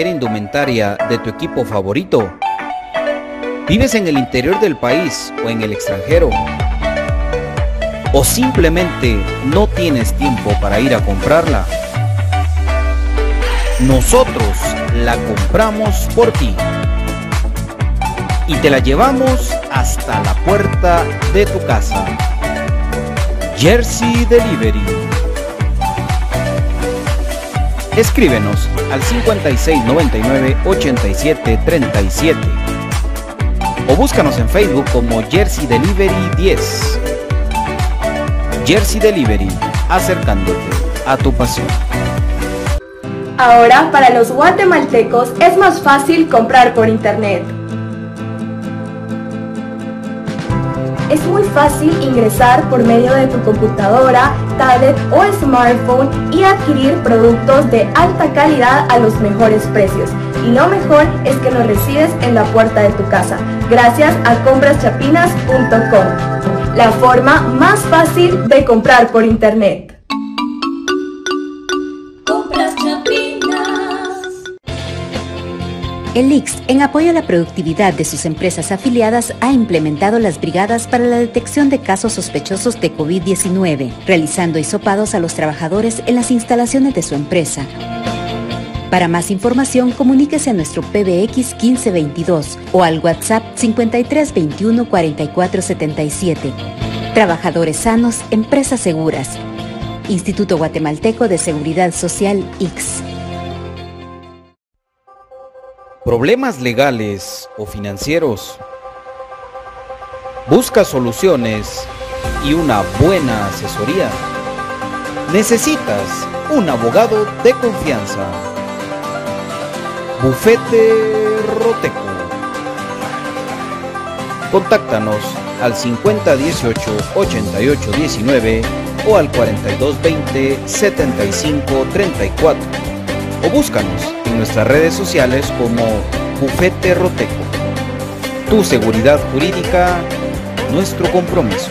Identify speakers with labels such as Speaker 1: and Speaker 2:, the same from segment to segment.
Speaker 1: indumentaria de tu equipo favorito? ¿Vives en el interior del país o en el extranjero? ¿O simplemente no tienes tiempo para ir a comprarla? Nosotros la compramos por ti y te la llevamos hasta la puerta de tu casa. Jersey Delivery. Escríbenos al 5699-8737 o búscanos en Facebook como Jersey Delivery 10. Jersey Delivery, acercándote a tu pasión.
Speaker 2: Ahora, para los guatemaltecos es más fácil comprar por internet. Es muy fácil ingresar por medio de tu computadora, tablet o smartphone y adquirir productos de alta calidad a los mejores precios. Y lo mejor es que los recibes en la puerta de tu casa, gracias a compraschapinas.com, la forma más fácil de comprar por internet.
Speaker 3: El IX, en apoyo a la productividad de sus empresas afiliadas, ha implementado las brigadas para la detección de casos sospechosos de COVID-19, realizando hisopados a los trabajadores en las instalaciones de su empresa. Para más información, comuníquese a nuestro PBX 1522 o al WhatsApp 5321 4477. Trabajadores sanos, empresas seguras. Instituto Guatemalteco de Seguridad Social X.
Speaker 1: problemas legales o financieros. Busca soluciones y una buena asesoría. Necesitas un abogado de confianza. Bufete Roteco. Contáctanos al 5018-8819 o al 4220-7534 o búscanos en nuestras redes sociales como Bufete Roteco. Tu seguridad jurídica, nuestro compromiso.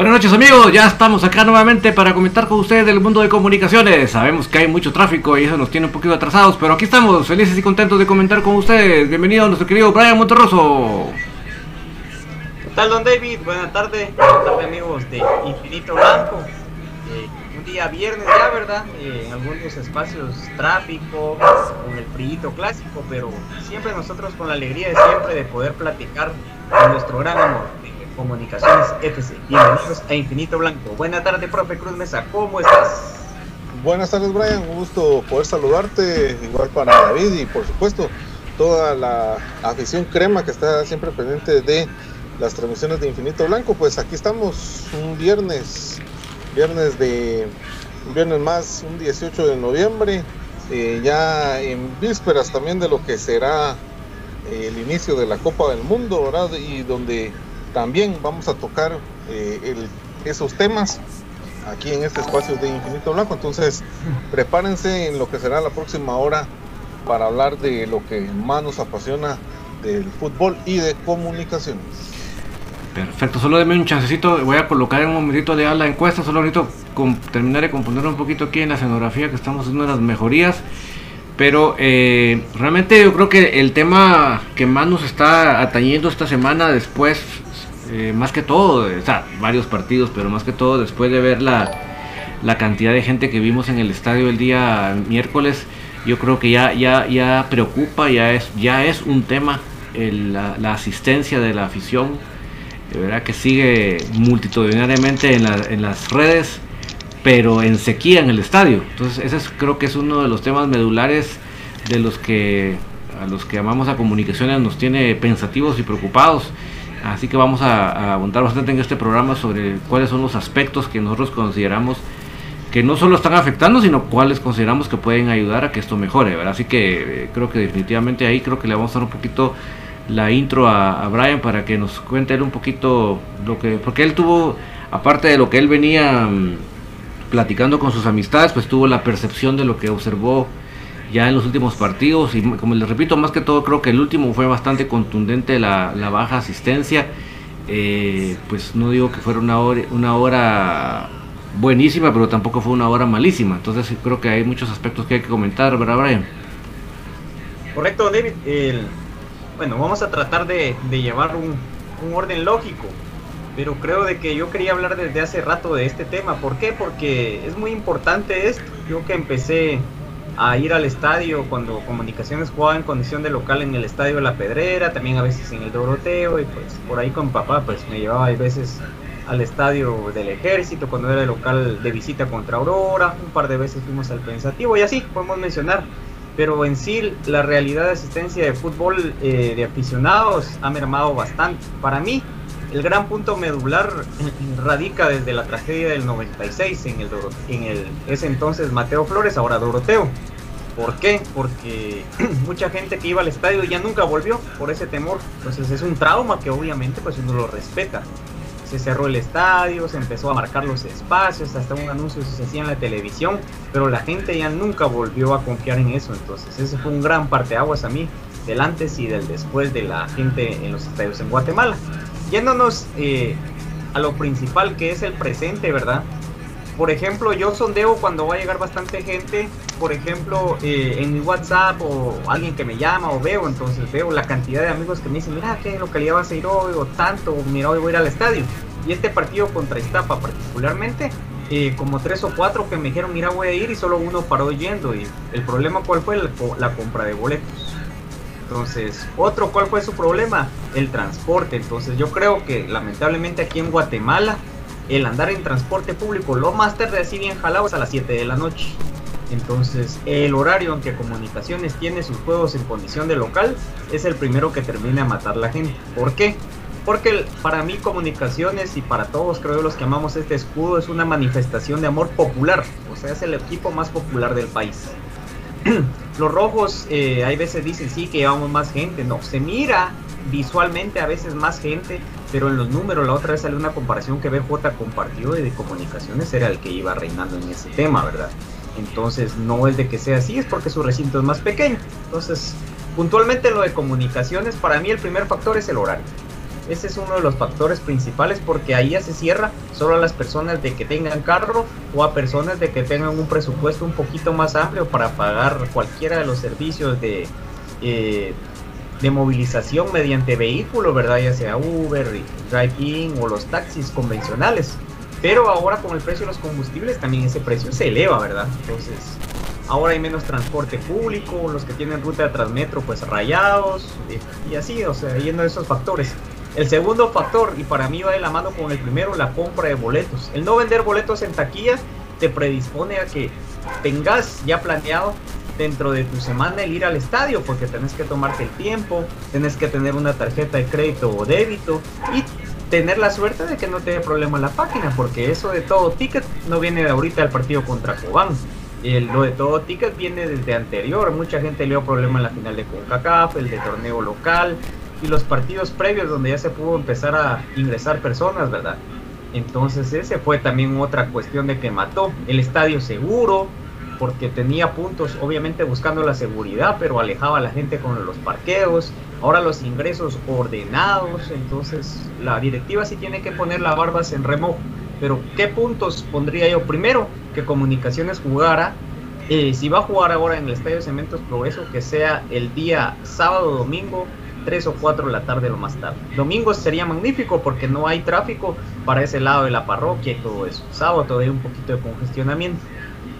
Speaker 4: Buenas noches amigos, ya estamos acá nuevamente para comentar con ustedes del mundo de comunicaciones. Sabemos que hay mucho tráfico y eso nos tiene un poquito atrasados, pero aquí estamos, felices y contentos de comentar con ustedes. Bienvenido a nuestro querido Brian Monterroso.
Speaker 5: ¿Qué tal, don David? Buenas tardes, buenas tardes amigos de Infinito Blanco. Eh, un día viernes ya, ¿verdad? Eh, en algunos espacios tráfico, con el frío clásico, pero siempre nosotros con la alegría de siempre de poder platicar con nuestro gran amor. Comunicaciones FC. Bienvenidos a Infinito Blanco. Buenas tardes, profe Cruz Mesa. ¿Cómo estás?
Speaker 6: Buenas tardes, Brian. Un gusto poder saludarte, igual para David y por supuesto toda la afición crema que está siempre pendiente de las transmisiones de Infinito Blanco. Pues aquí estamos un viernes, viernes de un viernes más, un 18 de noviembre, eh, ya en vísperas también de lo que será el inicio de la Copa del Mundo, ¿verdad? Y donde también vamos a tocar eh, esos temas aquí en este espacio de Infinito Blanco. Entonces, prepárense en lo que será la próxima hora para hablar de lo que más nos apasiona del fútbol y de comunicaciones.
Speaker 4: Perfecto, solo denme un chancecito, voy a colocar en un momentito de la encuesta, solo ahorita con, terminar de componer un poquito aquí en la escenografía que estamos haciendo las mejorías. Pero eh, realmente yo creo que el tema que más nos está atañendo esta semana después, eh, más que todo, o sea, varios partidos, pero más que todo después de ver la, la cantidad de gente que vimos en el estadio el día miércoles, yo creo que ya, ya, ya preocupa, ya es, ya es un tema la, asistencia de la afición, de verdad que sigue multitudinariamente en, en, las redes, pero en sequía en el estadio. Entonces ese creo que es uno de los temas medulares de los que a los que llamamos a comunicaciones nos tiene pensativos y preocupados. Así que vamos a, a abundar bastante en este programa sobre cuáles son los aspectos que nosotros consideramos que no solo están afectando, sino cuáles consideramos que pueden ayudar a que esto mejore, ¿verdad? Así que eh, creo que definitivamente ahí creo que le vamos a dar un poquito la intro a, Brian para que nos cuente él un poquito lo que, porque él tuvo, aparte de lo que él venía mm, platicando con sus amistades, pues tuvo la percepción de lo que observó ya en los últimos partidos y como les repito, más que todo creo que el último fue bastante contundente la, baja asistencia. Eh, pues no digo que fuera una hora, una hora buenísima, pero tampoco fue una hora malísima. Entonces creo que hay muchos aspectos que hay que comentar, ¿verdad, Brian?
Speaker 7: Correcto, David. bueno, vamos a tratar de, llevar un, orden lógico, pero creo de que yo quería hablar desde hace rato de este tema. ¿Por qué? Porque es muy importante esto. Yo que empecé a ir al estadio cuando Comunicaciones jugaba en condición de local en el estadio La Pedrera, también a veces en el Doroteo, y pues por ahí con papá pues me llevaba a veces al estadio del ejército cuando era el local de visita contra Aurora, un par de veces fuimos al pensativo y así podemos mencionar. Pero en sí la realidad de asistencia de fútbol eh, de aficionados ha mermado bastante. Para mí el gran punto medular radica desde la tragedia del 96 en el, en el ese entonces Mateo Flores, ahora Doroteo. ¿Por qué? Porque mucha gente que iba al estadio ya nunca volvió por ese temor. Entonces es un trauma que obviamente pues uno lo respeta se cerró el estadio, se empezó a marcar los espacios, hasta un anuncio se hacía en la televisión, pero la gente ya nunca volvió a confiar en eso, entonces ese fue un gran parteaguas a mí, del antes y del después de la gente en los estadios en Guatemala. Yéndonos eh, a lo principal que es el presente, ¿verdad? Por ejemplo, yo sondeo cuando va a llegar bastante gente, por ejemplo, eh, en mi WhatsApp o alguien que me llama o veo, entonces veo la cantidad de amigos que me dicen, mira, ¿qué localidad vas a ir hoy? O tanto, mira, hoy voy a ir al estadio. Y este partido contra Iztapa particularmente, eh, como tres o cuatro que me dijeron, mira, voy a ir y solo uno paró yendo. Y el problema, ¿cuál fue? La, compra de boletos. Entonces, otro, ¿cuál fue su problema? El transporte. Entonces, yo creo que lamentablemente aquí en Guatemala, el andar en transporte público, lo más tarde así bien jalado es a las 7 de la noche. Entonces, el horario en que Comunicaciones tiene sus juegos en condición de local es el primero que termina a matar la gente. ¿Por qué? Porque para mí Comunicaciones y para todos creo los que amamos este escudo es una manifestación de amor popular. O sea, es el equipo más popular del país. los rojos eh, hay veces dicen sí que llevamos más gente. No, se mira visualmente a veces más gente, pero en los números la otra vez salió una comparación que BJ compartió de comunicaciones era el que iba reinando en ese tema, ¿verdad? Entonces no es de que sea así, es porque su recinto es más pequeño. Entonces, puntualmente lo de comunicaciones, para mí el primer factor es el horario. Ese es uno de los factores principales porque ahí ya se cierra solo a las personas de que tengan carro o a personas de que tengan un presupuesto un poquito más amplio para pagar cualquiera de los servicios de, eh, de movilización mediante vehículo, ¿verdad? Ya sea Uber, Drive-In o los taxis convencionales. Pero ahora con el precio de los combustibles también ese precio se eleva, ¿verdad? Entonces, ahora hay menos transporte público, los que tienen ruta de Transmetro pues rayados y así, o sea, yendo a esos factores. El segundo factor, y para mí va de la mano con el primero, la compra de boletos. El no vender boletos en taquilla te predispone a que tengas ya planeado dentro de tu semana el ir al estadio porque tenés que tomarte el tiempo, tenés que tener una tarjeta de crédito o débito y tener la suerte de que no te dé problema la página porque eso de todo ticket no viene de ahorita del partido contra Cobán. El, lo de todo ticket viene desde anterior. Mucha gente le dio problema en la final de CONCACAF, el de torneo local y los partidos previos donde ya se pudo empezar a ingresar personas, ¿verdad? Entonces ese fue también otra cuestión de que mató. El estadio seguro, porque tenía puntos, obviamente buscando la seguridad, pero alejaba a la gente con los parqueos. Ahora los ingresos ordenados, entonces la directiva sí tiene que poner las barbas en remojo. Pero ¿qué puntos pondría yo? Primero, que Comunicaciones jugara. Eh, si va a jugar ahora en el Estadio Cementos Progreso, que sea el día sábado, domingo, 3 o 4 de la tarde lo más tarde. Domingo sería magnífico porque no hay tráfico para ese lado de la parroquia y todo eso. Sábado todavía hay un poquito de congestionamiento.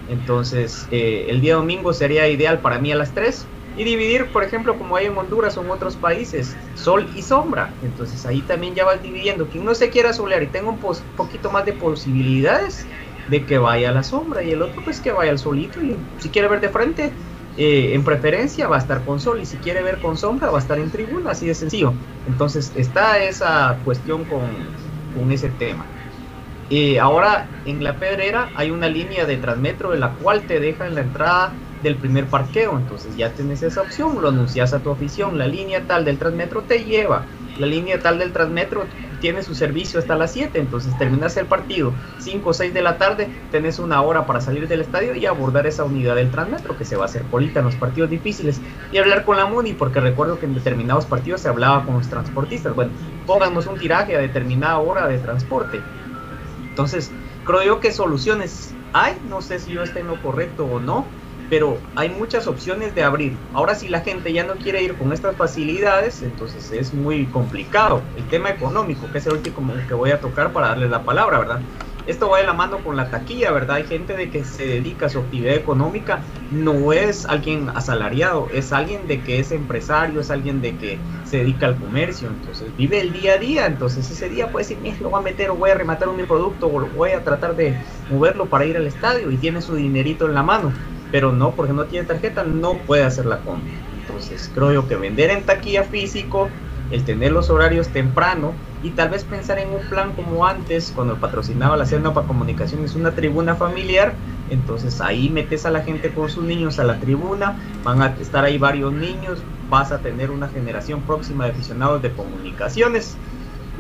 Speaker 7: Entonces, eh, el día domingo sería ideal para mí a las 3 y dividir, por ejemplo, como hay en Honduras o en otros países, sol y sombra. Entonces ahí también ya vas dividiendo. Quien no se quiera solear y tenga un poquito más de posibilidades de que vaya a la sombra y el otro pues que vaya al solito y si quiere ver de frente, eh, en preferencia va a estar con sol y si quiere ver con sombra va a estar en tribuna, así de sencillo. Entonces está esa cuestión con, con ese tema. Eh, ahora en la pedrera hay una línea de transmetro de la cual te deja en la entrada del primer parqueo, entonces ya tienes esa opción, lo anuncias a tu afición, la línea tal del transmetro te lleva, la línea tal del transmetro tiene su servicio hasta las 7, entonces terminas el partido 5 o 6 de la tarde, tenés una hora para salir del estadio y abordar esa unidad del transmetro que se va a hacer polita en los partidos difíciles y hablar con la MUNI, porque recuerdo que en determinados partidos se hablaba con los transportistas, bueno, pónganos un tiraje a determinada hora de transporte. Entonces, creo yo que soluciones hay, no sé si yo esté en lo correcto o no, pero hay muchas opciones de abrir. Ahora si la gente ya no quiere ir con estas facilidades, entonces es muy complicado. El tema económico, que es el último que voy a tocar para darle la palabra, ¿verdad? Esto va de la mano con la taquilla, ¿verdad? Hay gente de que se dedica a su actividad económica, no es alguien asalariado, es alguien de que es empresario, es alguien de que se dedica al comercio, entonces vive el día a día, entonces ese día puede decir, lo voy a meter o voy a rematar un producto o voy a tratar de moverlo para ir al estadio y tiene su dinerito en la mano pero no, porque no tiene tarjeta, no puede hacer la compra. Entonces creo yo que vender en taquilla físico, el tener los horarios temprano y tal vez pensar en un plan como antes, cuando patrocinaba la Cena para Comunicaciones, una tribuna familiar, entonces ahí metes a la gente con sus niños a la tribuna, van a estar ahí varios niños, vas a tener una generación próxima de aficionados de comunicaciones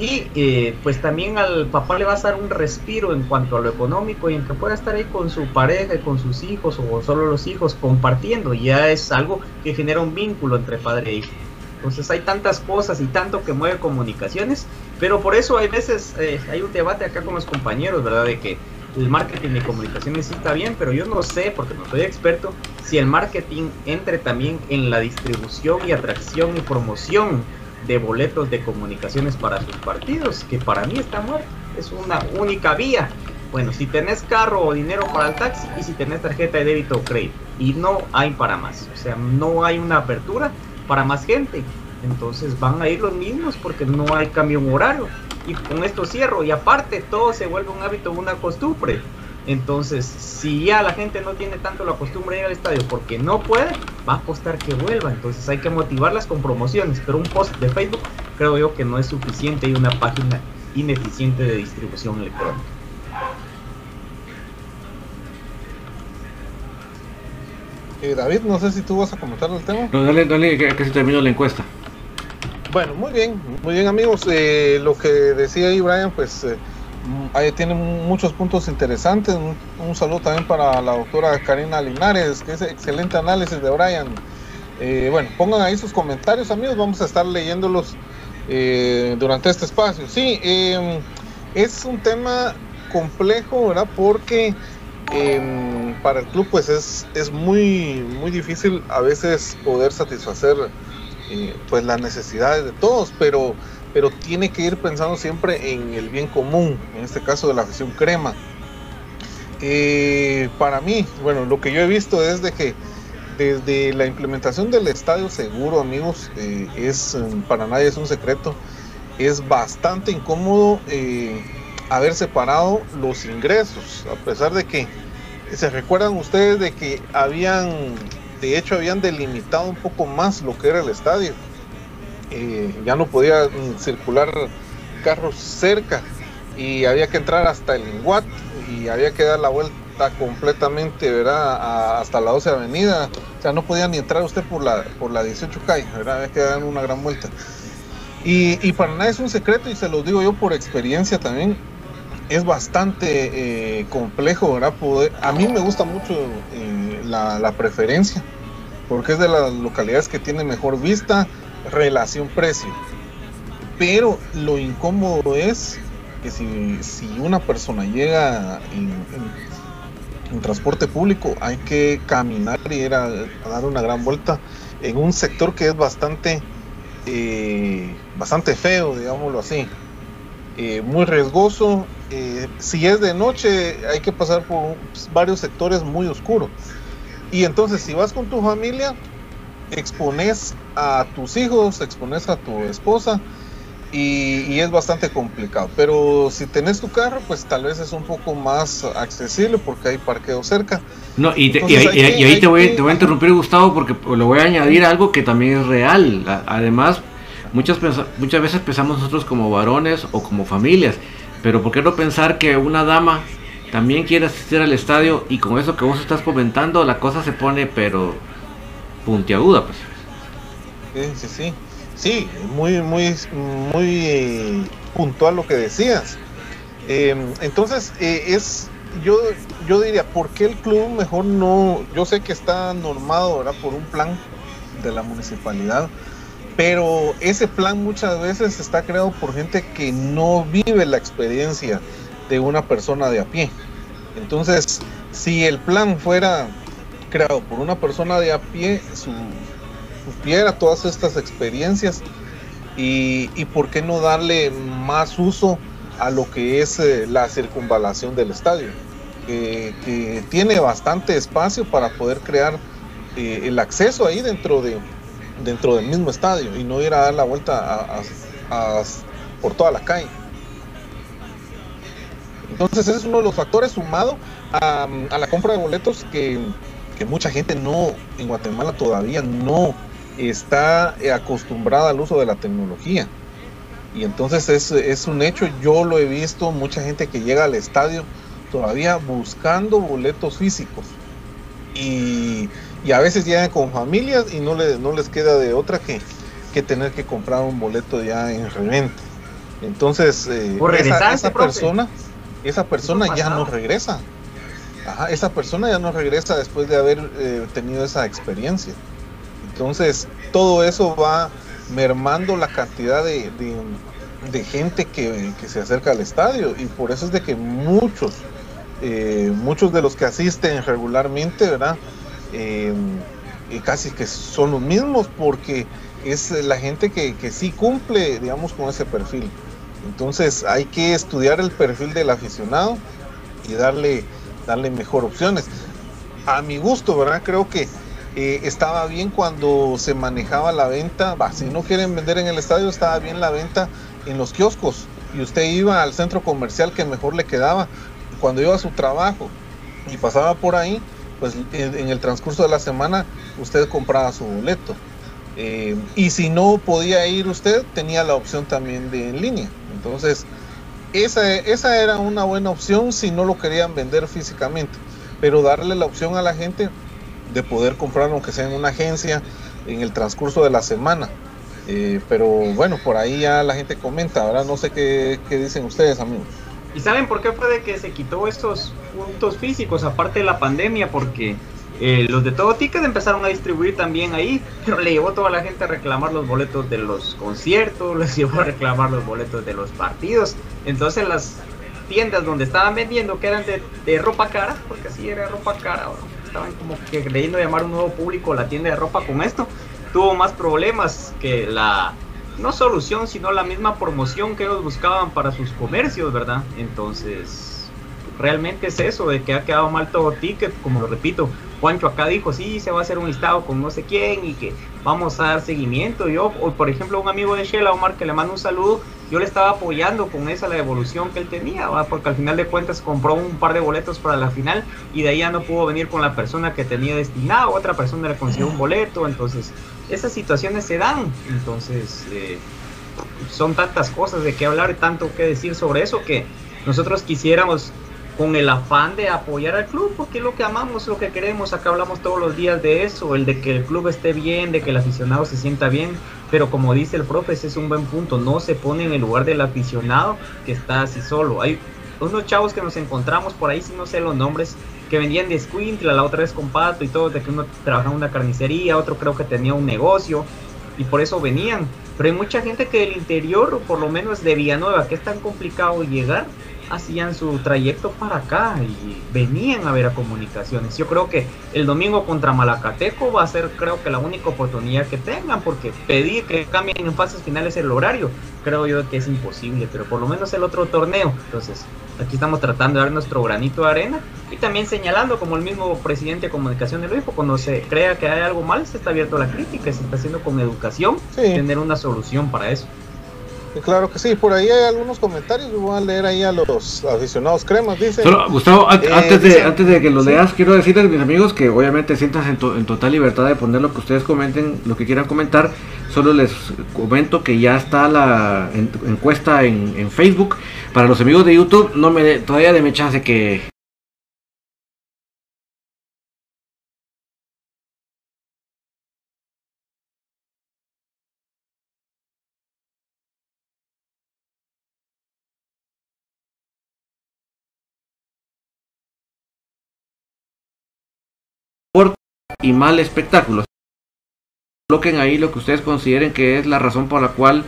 Speaker 7: y eh, pues también al papá le va a dar un respiro en cuanto a lo económico y en que pueda estar ahí con su pareja y con sus hijos o solo los hijos compartiendo. Ya es algo que genera un vínculo entre padre e hijo. Entonces hay tantas cosas y tanto que mueve comunicaciones, pero por eso hay veces eh, hay un debate acá con los compañeros, ¿verdad? De que el marketing de comunicaciones sí está bien, pero yo no sé, porque no soy experto, si el marketing entre también en la distribución y atracción y promoción de boletos de comunicaciones para sus partidos, que para mí está muerto, es una única vía. Bueno, si tenés carro o dinero para el taxi y si tenés tarjeta de débito o crédito, y no hay para más, o sea, no hay una apertura para más gente, entonces van a ir los mismos porque no hay cambio horario. Y con esto cierro, y aparte todo se vuelve un hábito, una costumbre. Entonces, si ya la gente no tiene tanto la costumbre de ir al estadio porque no puede, va a costar que vuelva. Entonces hay que motivarlas con promociones. Pero un post de Facebook creo yo que no es suficiente y una página ineficiente de distribución electrónica.
Speaker 6: Eh, David, no sé si tú vas a comentar el tema.
Speaker 4: No, dale, dale, que, se terminó la encuesta.
Speaker 6: Bueno, muy bien, muy bien amigos. Eh, lo que decía ahí Brian, pues eh, ahí tiene muchos puntos interesantes. Un, saludo también para la doctora Karina Linares, que es excelente análisis de Brian. Eh, bueno, pongan ahí sus comentarios, amigos. Vamos a estar leyéndolos eh, durante este espacio. Sí, em, es un tema complejo, ¿verdad? Porque em, para el club, pues es, es muy, muy difícil a veces poder satisfacer eh, pues las necesidades de todos, pero pero tiene que ir pensando siempre en el bien común, en este caso de la afición crema. Eh, para mí, bueno, lo que yo he visto es de que desde la implementación del estadio seguro, amigos, eh, es para nadie es un secreto, es bastante incómodo eh, haber separado los ingresos, a pesar de que ¿Se recuerdan ustedes de que habían, de hecho, habían delimitado un poco más lo que era el estadio? Eh, ya no podía mm, circular carros cerca y había que entrar hasta el Inguat y había que dar la vuelta completamente, ¿verdad? hasta la 12 Avenida. O sea, no podía ni entrar usted por la, por la 18 calle, ¿verdad? Había que dar una gran vuelta. Y, y para nada es un secreto y se lo digo yo por experiencia también es bastante eh, complejo, ¿verdad? A mí me gusta mucho eh, la, preferencia, porque es de las localidades que tiene mejor vista, relación precio. Pero lo incómodo es que si, si una persona llega en, transporte público, hay que caminar y dar una gran vuelta en un sector que es bastante, eh, bastante feo, digámoslo así. muy riesgoso eh, si es de noche hay que pasar por varios sectores muy oscuros. Y entonces si vas con tu familia, expones a tus hijos, expones a tu esposa y, es bastante complicado. Pero si tenés tu carro, pues tal vez es un poco más accesible porque hay parqueo cerca.
Speaker 4: No, y, ahí te, voy, te voy a interrumpir Gustavo porque le voy a añadir algo que también es real. Además, muchas, muchas veces pensamos nosotros como varones o como familias pero ¿por qué no pensar que una dama también quiere asistir al estadio y con eso que vos estás comentando la cosa se pone pero puntiaguda pues?
Speaker 6: Sí, sí, sí. Sí, muy, muy, muy eh, puntual lo que decías. Em, entonces, eh, es, yo, yo diría, ¿por qué el club mejor no? Yo sé que está normado ahora por un plan de la municipalidad, pero ese plan muchas veces está creado por gente que no vive la experiencia de una persona de a pie. Entonces, si el plan fuera creado por una persona de a pie, su, supiera todas estas experiencias y, por qué no darle más uso a lo que es eh, la circunvalación del estadio, que, tiene bastante espacio para poder crear eh, el acceso ahí dentro de, dentro del mismo estadio y no ir a dar la vuelta por toda la calle. Entonces es uno de los factores sumado a, la compra de boletos que, mucha gente no, en Guatemala todavía no está acostumbrada al uso de la tecnología. Y entonces es, es un hecho, yo lo he visto, mucha gente que llega al estadio todavía buscando boletos físicos. Y y a veces llegan con familias y no, le, no les queda de otra que, que tener que comprar un boleto ya en reventa. Entonces, eh, esa, persona, esa persona ya no regresa. Ajá, esa persona ya no regresa después de haber eh, tenido esa experiencia. Entonces, todo eso va mermando la cantidad de, de, gente que, que, se acerca al estadio. Y por eso es de que muchos, eh, muchos de los que asisten regularmente, ¿verdad? eh, casi que son los mismos porque es la gente que, que sí cumple, digamos, con ese perfil. Entonces hay que estudiar el perfil del aficionado y darle, darle mejor opciones. A mi gusto, ¿verdad? Creo que eh, estaba bien cuando se manejaba la venta. si no quieren vender en el estadio, estaba bien la venta en los kioscos. Y usted iba al centro comercial que mejor le quedaba. Cuando iba a su trabajo y pasaba por ahí, pues en el transcurso de la semana usted compraba su boleto. Eh, y si no podía ir usted, tenía la opción también de en línea. Entonces, esa, esa era una buena opción si no lo querían vender físicamente, pero darle la opción a la gente de poder comprar, aunque sea en una agencia, en el transcurso de la semana. Eh, pero bueno, por ahí ya la gente comenta, ahora no sé qué, qué dicen ustedes, amigos.
Speaker 5: ¿Y saben por qué fue de que se quitó estos puntos físicos, aparte de la pandemia? Porque eh, los de todo ticket empezaron a distribuir también ahí, pero le llevó toda la gente a reclamar los boletos de los conciertos, les llevó a reclamar los boletos de los partidos. Entonces las tiendas donde estaban vendiendo que eran de, ropa cara, porque así era ropa cara, estaban como que creyendo llamar un nuevo público la tienda de ropa con esto, tuvo más problemas que la no solución, sino la misma promoción que ellos buscaban para sus comercios, ¿verdad? Entonces, realmente es eso, de que ha quedado mal todo ticket, como lo repito,
Speaker 7: Juancho acá dijo, sí, se va a hacer un listado con no sé quién y que vamos a dar seguimiento. Yo, o por ejemplo, un amigo de Shela, Omar, que le mando un saludo, yo le estaba apoyando con esa la evolución que él tenía, porque al final de cuentas compró un par de boletos para la final y de ahí ya no pudo venir con la persona que tenía destinado, otra persona le consiguió un boleto, entonces esas situaciones se dan, entonces eh, son tantas cosas de qué hablar, tanto que decir sobre eso que nosotros quisiéramos con el afán de apoyar al club, porque es lo que amamos, lo que queremos, acá hablamos todos los días de eso, el de que el club esté bien, de que el aficionado se sienta bien, pero como dice el profe, ese es un buen punto, no se pone en el lugar del aficionado que está así solo. Hay unos chavos que nos encontramos por ahí, si no sé los nombres, que vendían de Squintla, la otra vez con Pato y todo, de que uno trabajaba en una carnicería, otro creo que tenía un negocio, y por eso venían. Pero hay mucha gente que del interior, o por lo menos de Villanueva, que es tan complicado llegar, hacían su trayecto para acá y venían a ver a comunicaciones. Yo creo que el domingo contra Malacateco va a ser creo que la única oportunidad que tengan porque pedir que cambien en fases finales el horario, creo yo que es imposible, pero por lo menos el otro torneo. Entonces, aquí estamos tratando de dar nuestro granito de arena y también señalando como el mismo presidente de comunicación del dijo, cuando se crea que hay algo mal, se está abierto a la crítica, se está haciendo con educación, tener una solución para eso.
Speaker 6: Claro que sí, por ahí hay algunos comentarios, voy a leer ahí a los aficionados cremas, dice.
Speaker 4: Gustavo, eh, antes, de, antes de que lo leas, quiero decirles a mis amigos que obviamente sientas en, total libertad de poner lo que ustedes comenten, lo que quieran comentar. Solo les comento que ya está la encuesta en, en, Facebook. Para los amigos de YouTube, no me todavía de chance que, y mal espectáculo. Coloquen ahí lo que ustedes consideren que es la razón por la cual,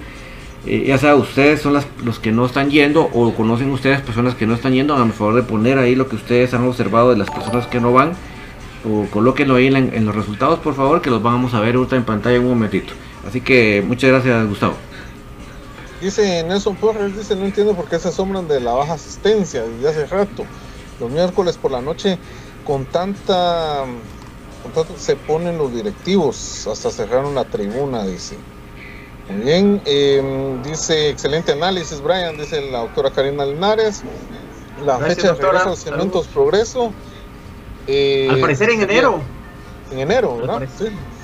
Speaker 4: eh, ya sea ustedes son las, los que no están yendo o conocen ustedes personas que no están yendo, a favor de poner ahí lo que ustedes han observado de las personas que no van o colóquenlo ahí en, los resultados por favor que los vamos a ver en pantalla en un momentito. Así que muchas gracias Gustavo.
Speaker 6: Dice Nelson Porres, dice no entiendo por qué se asombran de la baja asistencia desde hace rato. Los miércoles por la noche con tanta se ponen los directivos, hasta cerraron la tribuna, dice. Muy bien, em, dice, excelente análisis, Brian, dice la doctora Karina Linares. La fecha de regreso a Cementos Progreso.
Speaker 7: Eh, al parecer en enero.
Speaker 6: En enero, ¿verdad?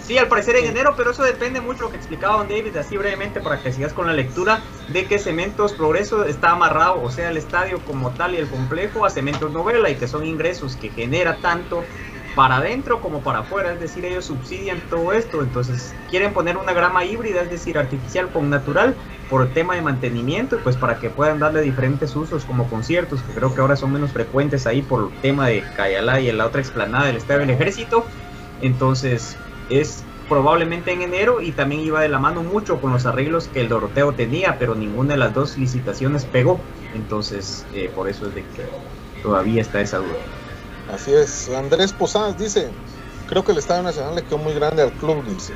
Speaker 7: Sí. al parecer en enero, pero eso depende mucho de lo que explicaba Don David, así brevemente para que sigas con la lectura, de que Cementos Progreso está amarrado, o sea, el estadio como tal y el complejo a Cementos Novela y que son ingresos que genera tanto para adentro como para afuera, es decir, ellos subsidian todo esto, entonces quieren poner una grama híbrida, es decir, artificial con natural, por el tema de mantenimiento y pues para que puedan darle diferentes usos como conciertos, que creo que ahora son menos frecuentes ahí por el tema de Cayala y en la otra explanada del Estadio del Ejército, entonces es probablemente en enero y también iba de la mano mucho con los arreglos que el Doroteo tenía, pero ninguna de las dos licitaciones pegó, entonces eh, por eso es de que todavía está esa duda.
Speaker 6: Así es. Andrés Posadas dice, creo que el Estadio Nacional le quedó muy grande al club, dice.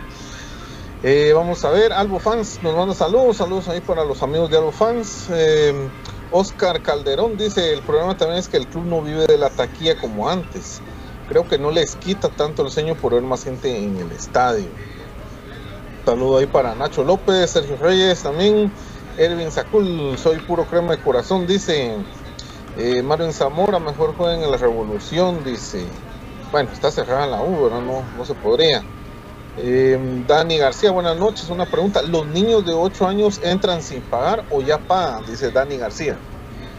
Speaker 6: Eh, vamos a ver, Albo Fans nos manda saludos, saludos ahí para los amigos de Albo Fans. Eh, Oscar Calderón dice, el problema también es que el club no vive de la taquilla como antes. Creo que no les quita tanto el sueño por ver más gente en el estadio. Saludo ahí para Nacho López, Sergio Reyes también. Erwin Sacul, soy puro crema de corazón, dice. Eh, Zamora, mejor jueguen en la Revolución, dice. Bueno, está cerrada la U, No, no se podría. Eh, Dani García, buenas noches. Una pregunta: ¿los niños de 8 años entran sin pagar o ya pagan? Dice Dani García.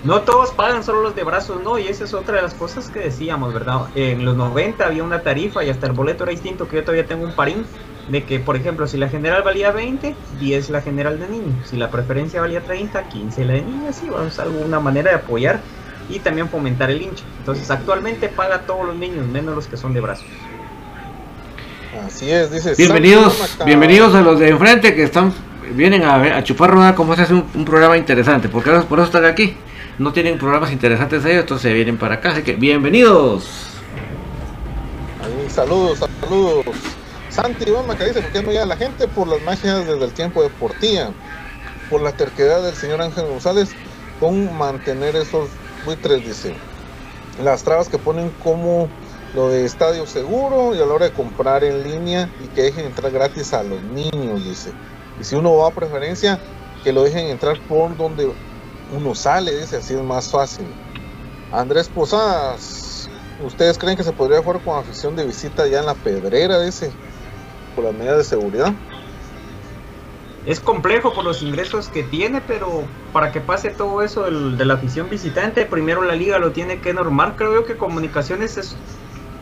Speaker 7: No todos pagan, solo los de brazos no, y esa es otra de las cosas que decíamos, ¿verdad? En los 90 había una tarifa y hasta el boleto era distinto, que yo todavía tengo un parín, de que, por ejemplo, si la general valía 20, 10 la general de niños, si la preferencia valía 30, 15 la de niños, sí, vamos a alguna manera de apoyar y también fomentar el hincha. Entonces actualmente paga a todos los niños, menos los que son de brazos.
Speaker 6: Así es, dice.
Speaker 4: Bienvenidos, bienvenidos a los de enfrente que están vienen a, ver, a chupar rueda como se hace un, programa interesante, porque por eso están aquí. No tienen programas interesantes ellos, entonces vienen para acá, así que bienvenidos.
Speaker 6: saludos, saludos. Santi Iván que dice, ¿por qué no llega la gente? Por las magias desde el tiempo de Portilla, por la terquedad del señor Ángel González con mantener esos buitres, dice. Las trabas que ponen como lo de estadio seguro y a la hora de comprar en línea y que dejen entrar gratis a los niños, dice. Y si uno va a preferencia, que lo dejen entrar por donde uno sale, dice, así es más fácil. Andrés Posadas, ¿ustedes creen que se podría jugar con afición de visita ya en la pedrera, dice, por las medidas de seguridad?
Speaker 7: Es complejo por los ingresos que tiene, pero para que pase todo eso de la afición visitante, primero la liga lo tiene que normar. Creo que Comunicaciones es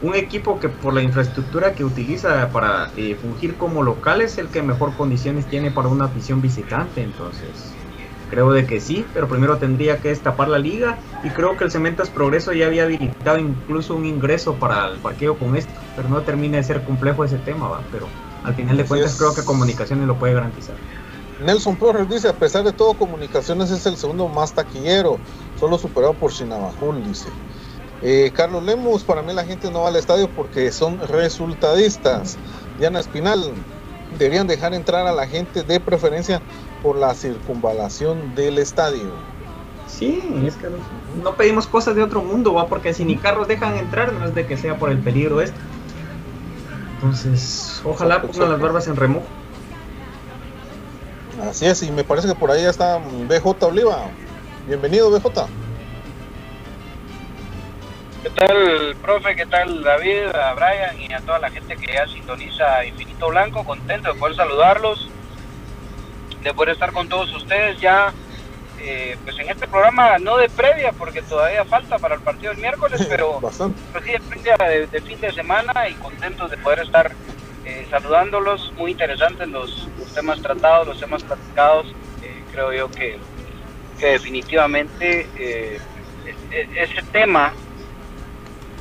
Speaker 7: un equipo que por la infraestructura que utiliza para eh, fungir como local es el que mejor condiciones tiene para una afición visitante. Entonces, creo de que sí, pero primero tendría que destapar la liga y creo que el Cementos Progreso ya había habilitado incluso un ingreso para el parqueo con esto, pero no termina de ser complejo ese tema, ¿va? pero al final de cuentas creo que Comunicaciones lo puede garantizar.
Speaker 6: Nelson Flores dice, a pesar de todo, Comunicaciones es el segundo más taquillero, solo superado por Chinabajul, dice. Eh, Carlos Lemus, para mí la gente no va al estadio porque son resultadistas. Diana Espinal, deberían dejar entrar a la gente de preferencia por la circunvalación del estadio.
Speaker 7: Sí, es que no, pedimos cosas de otro mundo, va, porque si ni carros dejan entrar, no es de que sea por el peligro este. Entonces, ojalá pongan las barbas en remojo.
Speaker 6: Así es, y me parece que por ahí ya está BJ Oliva. Bienvenido, BJ.
Speaker 8: ¿Qué tal, profe? ¿Qué tal, David, a Brian y a toda la gente que ya sintoniza Infinito Blanco? Contento de poder saludarlos, de poder estar con todos ustedes ya, eh, pues en este programa no de previa, porque todavía falta para el partido del miércoles, pero,
Speaker 6: Bastante.
Speaker 8: pero sí de previa de, de fin de semana y contentos de poder estar eh, saludándolos. Muy interesantes los, los temas tratados, los temas platicados. Eh, creo yo que, que definitivamente e- e- ese tema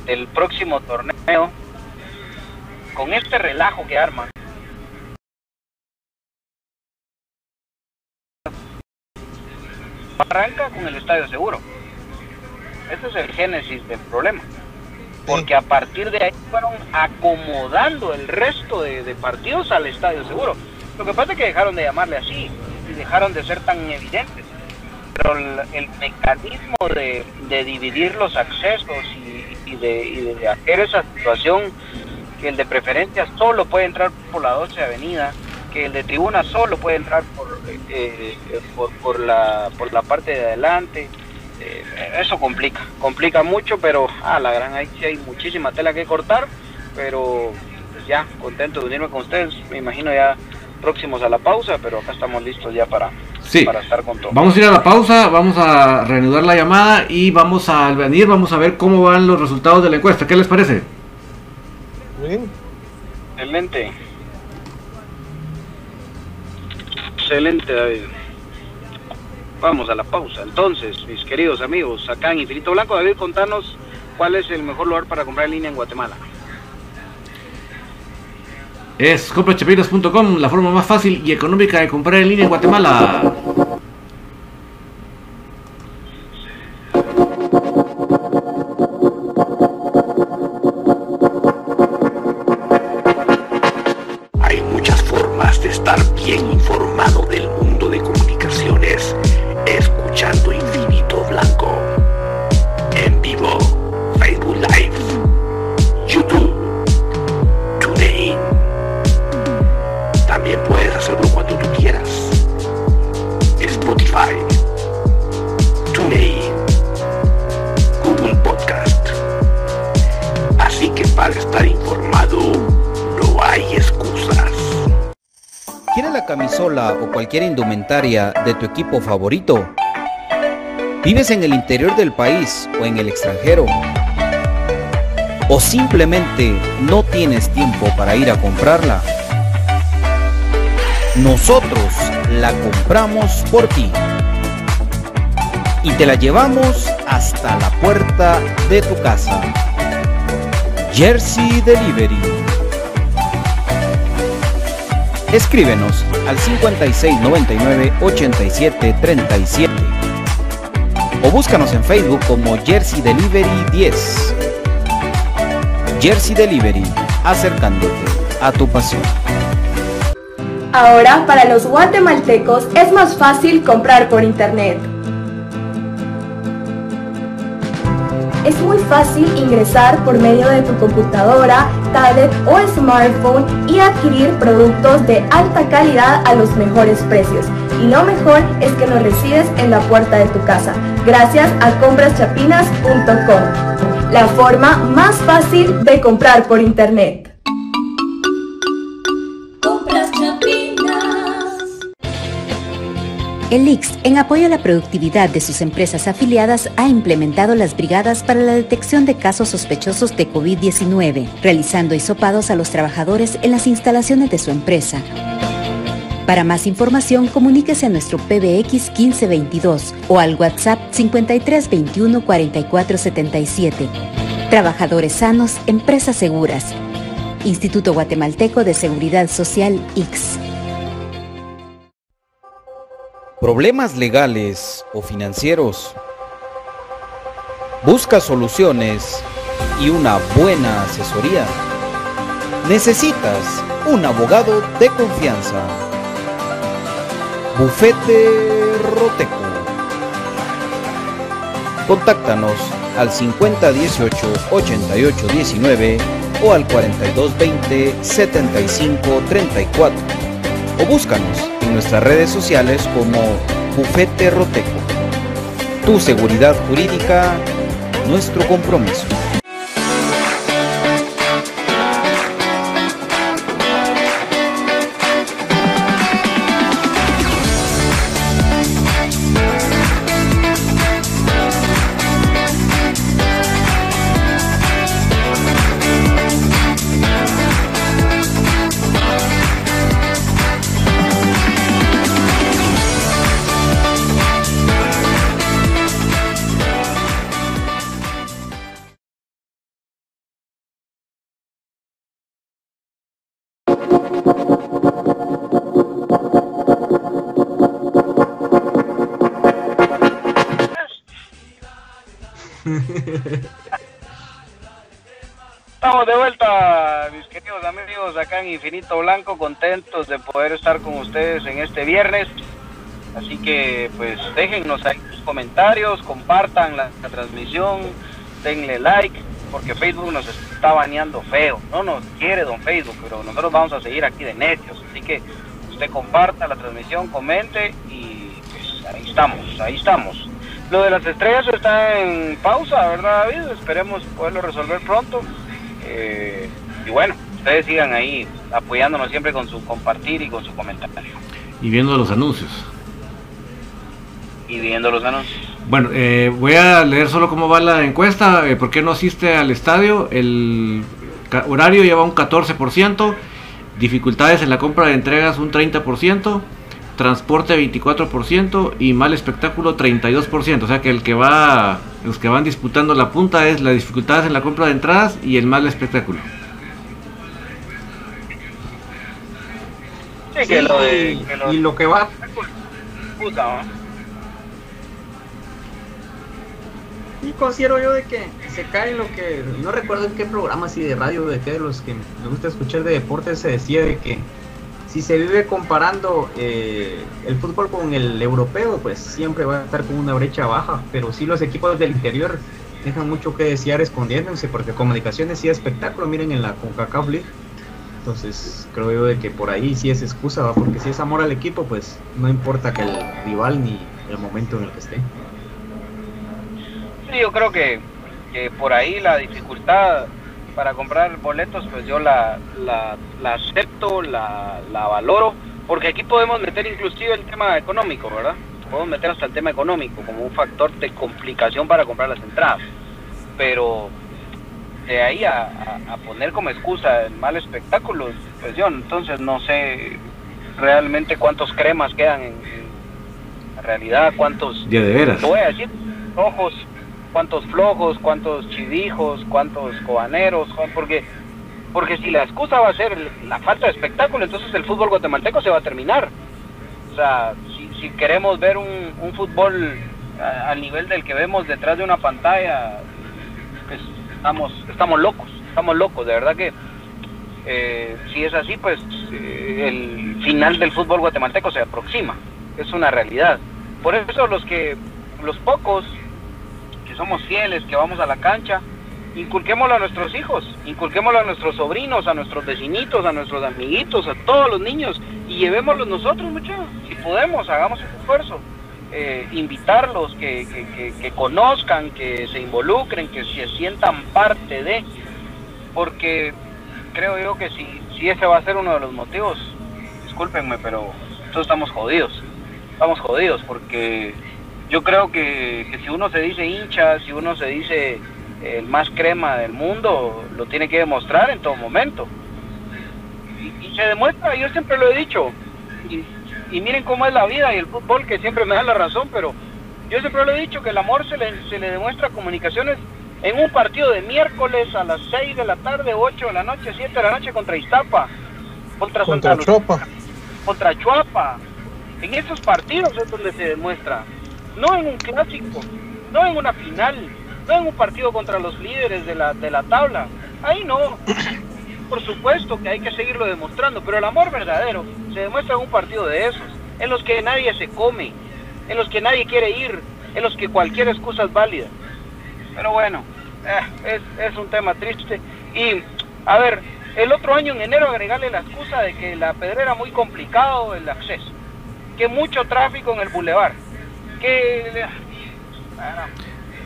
Speaker 8: del próximo torneo, con este relajo que arman, arranca con el estadio seguro. Ese es el génesis del problema. Porque a partir de ahí fueron acomodando el resto de, de partidos al estadio seguro. Lo que pasa es que dejaron de llamarle así y dejaron de ser tan evidentes. Pero el, el mecanismo de, de dividir los accesos y, y de, y de hacer esa situación que el de preferencia solo puede entrar por la 12 Avenida, que el de tribuna solo puede entrar por, eh, por, por la, por la parte de adelante. Eh, eso complica, complica mucho, pero a la gran ahí sí hay muchísima tela que cortar, pero pues ya contento de unirme con ustedes, me imagino ya próximos a la pausa, pero acá estamos listos ya para,
Speaker 9: Sí.
Speaker 8: para estar con todo.
Speaker 9: Vamos a ir a la pausa, vamos a reanudar la llamada y vamos a al venir, vamos a ver cómo van los resultados de la encuesta. ¿Qué les parece?
Speaker 6: Muy bien.
Speaker 8: Excelente. Excelente, David. Vamos a la pausa. Entonces, mis queridos amigos, acá en Infinito Blanco, David, contanos cuál es el mejor lugar para comprar en línea en Guatemala.
Speaker 9: Es comprachapitas.com, la forma más fácil y económica de comprar en línea en Guatemala.
Speaker 1: Indumentaria de tu equipo favorito? ¿Vives en el interior del país o en el extranjero? ¿O simplemente no tienes tiempo para ir a comprarla? Nosotros la compramos por ti y te la llevamos hasta la puerta de tu casa. Jersey Delivery. Escríbenos al 5699-8737 o búscanos en Facebook como Jersey Delivery 10. Jersey Delivery, acercándote a tu pasión.
Speaker 2: Ahora, para los guatemaltecos es más fácil comprar por internet. Es muy fácil ingresar por medio de tu computadora, tablet o smartphone y adquirir productos de alta calidad a los mejores precios. Y lo mejor es que nos recibes en la puerta de tu casa, gracias a compraschapinas.com, la forma más fácil de comprar por internet.
Speaker 3: El IX, en apoyo a la productividad de sus empresas afiliadas, ha implementado las brigadas para la detección de casos sospechosos de COVID-19, realizando hisopados a los trabajadores en las instalaciones de su empresa. Para más información, comuníquese a nuestro PBX 1522 o al WhatsApp 5321 4477. Trabajadores sanos, empresas seguras. Instituto Guatemalteco de Seguridad Social X.
Speaker 1: problemas legales o financieros. Busca soluciones y una buena asesoría. Necesitas un abogado de confianza. Bufete Roteco. Contáctanos al 5018-8819 o al 4220-7534 o búscanos nuestras redes sociales como Bufete Roteco. Tu seguridad jurídica, nuestro compromiso.
Speaker 8: Infinito Blanco, contentos de poder estar con ustedes en este viernes. Así que, pues, déjennos ahí sus comentarios, compartan la, transmisión, denle like, porque Facebook nos está baneando feo. No nos quiere don Facebook, pero nosotros vamos a seguir aquí de necios. Así que usted comparta la transmisión, comente y pues ahí estamos, ahí estamos. Lo de las estrellas está en pausa, ¿verdad, David? Esperemos poderlo resolver pronto. Eh, y bueno, ustedes sigan ahí apoyándonos siempre con su compartir y con su comentario.
Speaker 4: Y viendo los anuncios.
Speaker 8: Y viendo los anuncios.
Speaker 4: Bueno, eh, voy a leer solo cómo va la encuesta. Eh, ¿Por qué no asiste al estadio? El horario lleva un 14%. Dificultades en la compra de entregas un 30%. Transporte 24% y mal espectáculo 32%. O sea que el que va, los que van disputando la punta es las dificultades en la compra de entradas y el mal espectáculo.
Speaker 8: Sí, que lo de.
Speaker 5: y,
Speaker 8: que lo-
Speaker 5: y lo que va
Speaker 8: Puta, ¿no?
Speaker 5: Y considero yo de que se cae en lo que, no recuerdo en qué programa así de radio, de qué de los que me gusta escuchar de deportes, se decía de que si se vive comparando eh, el fútbol con el europeo, pues siempre va a estar con una brecha baja, pero sí los equipos del interior dejan mucho que desear escondiéndose, porque comunicaciones sí espectáculo, miren en la CONCACAF League. Entonces creo yo de que por ahí sí es excusa, ¿va? porque si es amor al equipo, pues no importa que el rival ni el momento en el que esté.
Speaker 8: Sí, yo creo que, que por ahí la dificultad para comprar boletos, pues yo la, la, la acepto, la, la valoro, porque aquí podemos meter inclusive el tema económico, ¿verdad? Podemos meter hasta el tema económico como un factor de complicación para comprar las entradas. Pero de ahí a, a- a poner como excusa el mal espectáculo, pues yo entonces no sé realmente cuántos cremas quedan en, en realidad, cuántos
Speaker 4: Ya de veras.
Speaker 8: lo voy a decir, flojos, cuántos flojos, cuántos chidijos, cuántos cobaneros, porque porque si la excusa va a ser la falta de espectáculo, entonces el fútbol guatemalteco se va a terminar. O sea, si, si queremos ver un, un fútbol al nivel del que vemos detrás de una pantalla, pues estamos, estamos locos, estamos locos, de verdad que eh, si es así, pues eh, el final del fútbol guatemalteco se aproxima, es una realidad. Por eso los que, los pocos que somos fieles, que vamos a la cancha, inculquémoslo a nuestros hijos, inculquémoslo a nuestros sobrinos, a nuestros vecinitos, a nuestros amiguitos, a todos los niños y llevémoslos nosotros, muchachos. Si podemos, hagamos ese esfuerzo. Eh, invitarlos, que, que, que, conozcan, que se involucren, que se sientan parte de, porque creo yo que si, si ese va a ser uno de los motivos, discúlpenme, pero nosotros estamos jodidos, estamos jodidos, porque yo creo que, que si uno se dice hincha, si uno se dice el más crema del mundo, lo tiene que demostrar en todo momento. Y, y se demuestra, yo siempre lo he dicho, y, miren cómo es la vida y el fútbol que siempre me da la razón, pero yo siempre lo he dicho que el amor se le, se le demuestra a comunicaciones en un partido de miércoles a las 6 de la tarde, 8 de la noche, 7 de la noche contra Iztapa, contra,
Speaker 6: Contra
Speaker 8: Santa
Speaker 6: Chuapa.
Speaker 8: contra Chuapa. En esos partidos es donde se demuestra, no en un clásico, no en una final, no en un partido contra los líderes de la, de la tabla. Ahí no. Por supuesto que hay que seguirlo demostrando, pero el amor verdadero se demuestra en un partido de esos, en los que nadie se come, en los que nadie quiere ir, en los que cualquier excusa es válida. Pero bueno, eh, es, es un tema triste. Y, a ver, el otro año en enero agregarle la excusa de que la pedrera era muy complicado el acceso, que mucho tráfico en el bulevar, que... Bueno,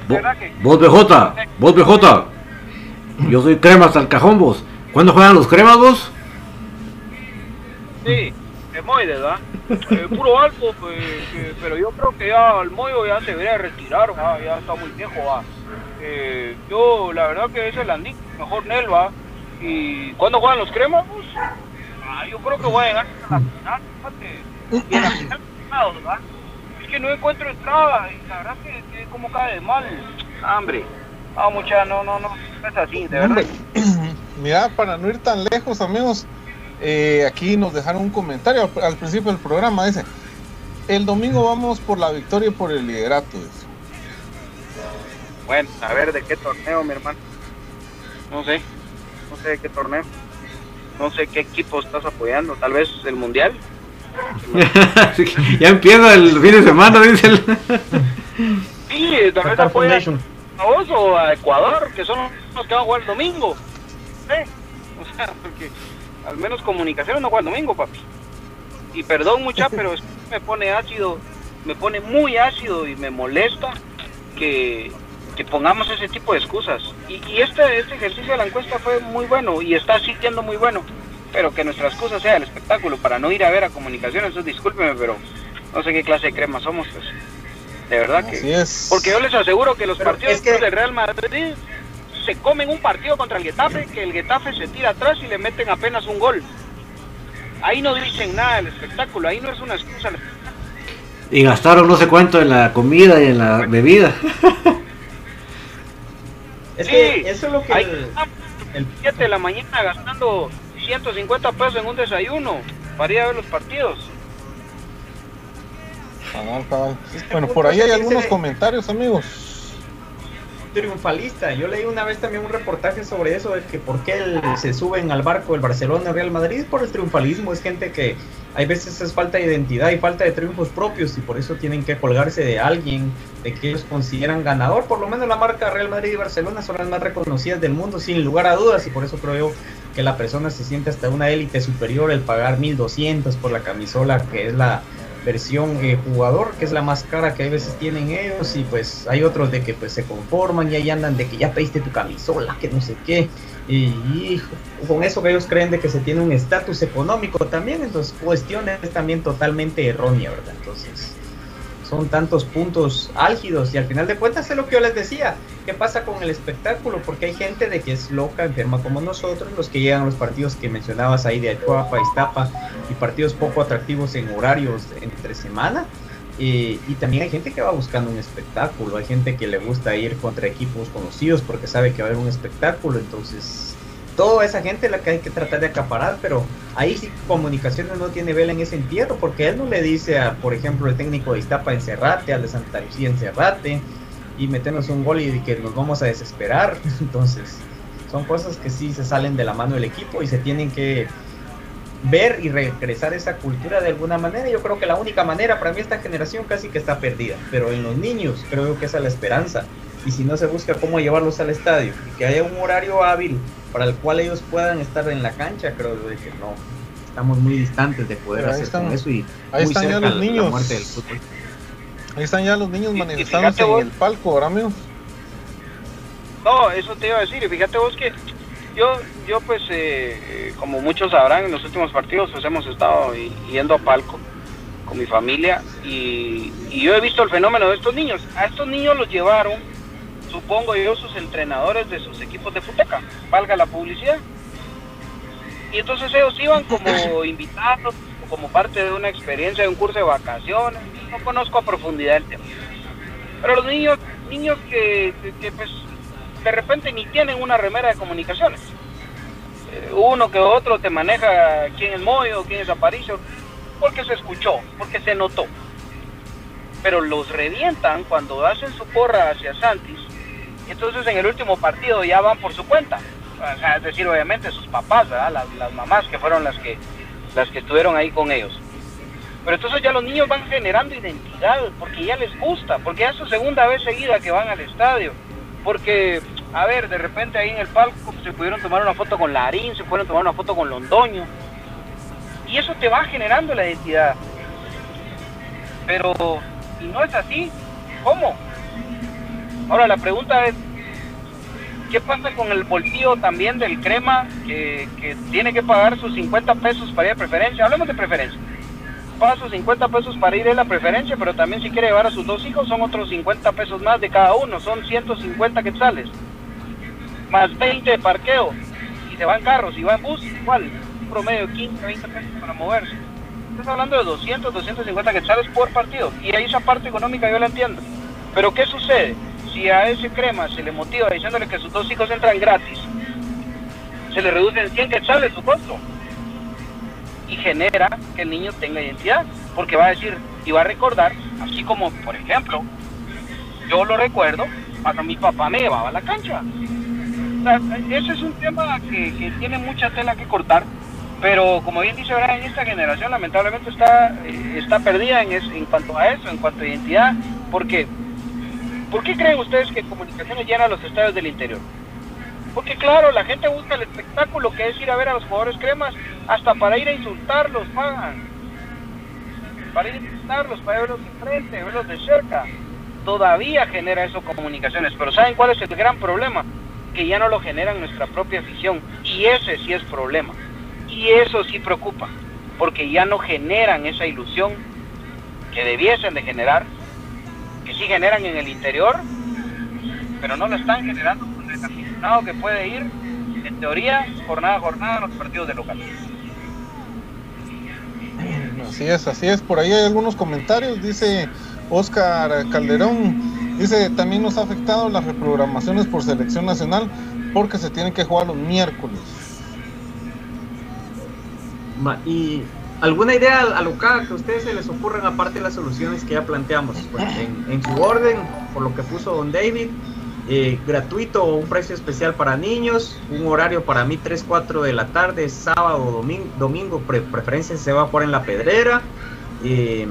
Speaker 4: Vo-
Speaker 8: ¿verdad que-
Speaker 4: Vos BJ, vos BJ. Yo soy crema hasta el cajón vos. ¿Cuándo juegan los cremas vos?
Speaker 8: Sí, es muy ¿verdad? Eh, puro alto, pues, que- pero yo creo que ya el Moyo ya se debería retirar, va, ya está muy viejo, va. Eh, yo, la verdad que ese Landín, mejor Nel, va. ¿Y cuándo juegan los cremas? Pues, ah, yo creo que voy a llegar a la final, fíjate. Y en la final, ¿verdad? Es que no encuentro entrada, y la verdad que, que como cae de mal. Hombre, ah, mucha, no, no, no, no es así, de verdad.
Speaker 6: Mira, para no ir tan lejos, amigos, eh, aquí nos dejaron un comentario al, al principio del programa. Dice: El domingo vamos por la victoria y por el liderato. dice.
Speaker 8: Bueno, a ver de qué torneo, mi hermano. No sé, no sé de qué torneo. No sé qué equipo estás apoyando. Tal vez el mundial.
Speaker 4: ya empieza el fin de semana, dice el...
Speaker 8: Sí, tal vez apoyan a vos o a Ecuador, que son los que van a jugar el domingo. ¿Eh? O sea, porque al menos comunicaciones no juega el domingo, papi. Y perdón mucha, pero es que me pone ácido, me pone muy ácido y me molesta que, que pongamos ese tipo de excusas. Y, y este, este ejercicio de la encuesta fue muy bueno y está siendo muy bueno, pero que nuestra excusa sea el espectáculo para no ir a ver a comunicaciones, entonces discúlpeme, pero no sé qué clase de crema somos, pues. De verdad que...
Speaker 6: Así es.
Speaker 8: Porque yo les aseguro que los
Speaker 7: Pero
Speaker 8: partidos
Speaker 7: es que-
Speaker 8: del Real Madrid se comen un partido contra el Getafe, que el Getafe se tira atrás y le meten apenas un gol. Ahí no dicen nada del espectáculo, ahí no es una excusa.
Speaker 4: Y gastaron no sé cuánto en la comida y en la bebida.
Speaker 7: Es
Speaker 8: Sí,
Speaker 7: que eso es lo que...
Speaker 8: Ahí
Speaker 7: el-
Speaker 8: estamos,
Speaker 7: el-
Speaker 8: 7 de la mañana gastando 150 pesos en un desayuno para ir a ver los partidos.
Speaker 6: Cabal, cabal.
Speaker 7: Es que
Speaker 6: Bueno, por ahí hay algunos comentarios, amigos.
Speaker 7: Triunfalista. Yo leí una vez también un reportaje sobre eso, de que por qué se suben al barco el Barcelona Real Madrid por el triunfalismo. Es gente que hay veces es falta de identidad y falta de triunfos propios y por eso tienen que colgarse de alguien de que ellos consideran ganador. Por lo menos la marca Real Madrid y Barcelona son las más reconocidas del mundo sin lugar a dudas y por eso creo yo que la persona se siente hasta una élite superior el pagar 1200 por la camisola que es la versión eh, jugador, que es la más cara que a veces tienen ellos, y pues hay otros de que pues se conforman y ahí andan de que ya pediste tu camisola, que no sé qué, y, y con eso que ellos creen de que se tiene un estatus económico también, entonces cuestión es también totalmente errónea, ¿verdad? Entonces son tantos puntos álgidos y al final de cuentas es lo que yo les decía, ¿qué pasa con el espectáculo? Porque hay gente de que es loca, enferma como nosotros, los que llegan a los partidos que mencionabas ahí de Achuapa, Iztapa y partidos poco atractivos en horarios entre semana. y también hay gente que va buscando un espectáculo, hay gente que le gusta ir contra equipos conocidos porque sabe que va a haber un espectáculo, entonces toda esa gente la que hay que tratar de acaparar, pero ahí sí comunicaciones no tiene vela en ese entierro, porque él no le dice a, por ejemplo, el técnico de Iztapa encerrate, al de Santa Lucía encerrate, y meternos un gol y que nos vamos a desesperar. Entonces, son cosas que sí se salen de la mano del equipo y se tienen que ver y regresar esa cultura de alguna manera. Yo creo que la única manera, para mí esta generación casi que está perdida, pero en los niños creo que esa es la esperanza y si no se busca cómo llevarlos al estadio y que haya un horario hábil para el cual ellos puedan estar en la cancha, creo que no. Estamos muy distantes de poder hacer con eso y
Speaker 6: ahí
Speaker 7: muy
Speaker 6: están ya
Speaker 7: cerca
Speaker 6: los
Speaker 7: de la
Speaker 6: niños.
Speaker 7: muerte del fútbol.
Speaker 6: Ahí están ya los niños manifestándose en
Speaker 8: vos-
Speaker 6: el palco, ¿verdad, amigos?
Speaker 8: No, eso te iba a decir. Y fíjate vos que yo, yo pues, eh, eh, como muchos sabrán, en los últimos partidos pues hemos estado yendo a palco con mi familia y, y yo he visto el fenómeno de estos niños. A estos niños los llevaron, supongo yo, sus entrenadores de sus equipos de futeca, valga la publicidad. Y entonces ellos iban como invitados, como parte de una experiencia, de un curso de vacaciones. No conozco a profundidad el tema. Pero los niños, niños que, que- que, pues de repente ni tienen una remera de comunicaciones. Eh, uno que otro te maneja quién es Moyo, quién es Aparicio, porque se escuchó, porque se notó. Pero los revientan cuando hacen su porra hacia Santis, y entonces en el último partido ya van por su cuenta. Es decir, obviamente sus papás. Las, mamás que fueron las que, las que estuvieron ahí con ellos. Pero entonces ya los niños van generando identidad, porque ya les gusta, porque ya es su segunda vez seguida que van al estadio. Porque, a ver, de repente ahí en el palco se pudieron tomar una foto con Larín, se pudieron tomar una foto con Londoño. Y eso te va generando la identidad. Pero, si no es así, ¿cómo? Ahora la pregunta es, ¿qué pasa con el bolsillo también del crema que, que tiene que pagar sus 50 pesos para ir a preferencia? Hablemos de preferencia. Paga sus 50 pesos para ir a la preferencia, pero también si quiere llevar a sus dos hijos son otros 50 pesos más de cada uno, son 150 quetzales. Más 20 de parqueo. Y se va en carros, y va en bus, igual. Un promedio de 15, 20 pesos para moverse. Estás hablando de 200, 250 quetzales por partido. Y ahí esa parte económica yo la entiendo. Pero ¿qué sucede? Si a ese crema se le motiva diciéndole que sus dos hijos entran gratis, se le reducen 100 quetzales su costo. Y genera que el niño tenga identidad. Porque va a decir y va a recordar, así como, por ejemplo, yo lo recuerdo cuando mi papá me llevaba a la cancha. Ese es un tema que, que tiene mucha tela que cortar, pero como bien dice Brian, esta generación lamentablemente está, eh, está perdida en, es- en cuanto a eso, en cuanto a identidad, porque ¿por qué creen ustedes que comunicaciones llena los estadios del interior? Porque claro, la gente busca el espectáculo que es ir a ver a los jugadores cremas, hasta para ir a insultarlos pagan. Para ir a insultarlos, para verlos de frente, verlos de cerca. Todavía genera eso comunicaciones, pero ¿saben cuál es el gran problema? Que ya no lo generan nuestra propia afición. Y ese sí es problema. Y eso sí preocupa, porque ya no generan esa ilusión que debiesen de generar, que sí generan en el interior, pero no lo están generando con el aficionado que puede ir, en teoría, jornada a jornada a los partidos de local.
Speaker 6: Así es, así es. Por ahí hay algunos comentarios. Dice Oscar Calderón. Dice, también nos ha afectado las reprogramaciones por selección nacional porque se tienen que jugar los miércoles.
Speaker 7: Ma- Y alguna idea alocada que a ustedes se les ocurran aparte de las soluciones que ya planteamos. Pues, en, su orden, por lo que puso Don David, eh, gratuito o un precio especial para niños, un horario para mí 3, 4 de la tarde, sábado, domingo, domingo pre- preferencia se va a jugar en la pedrera, eh,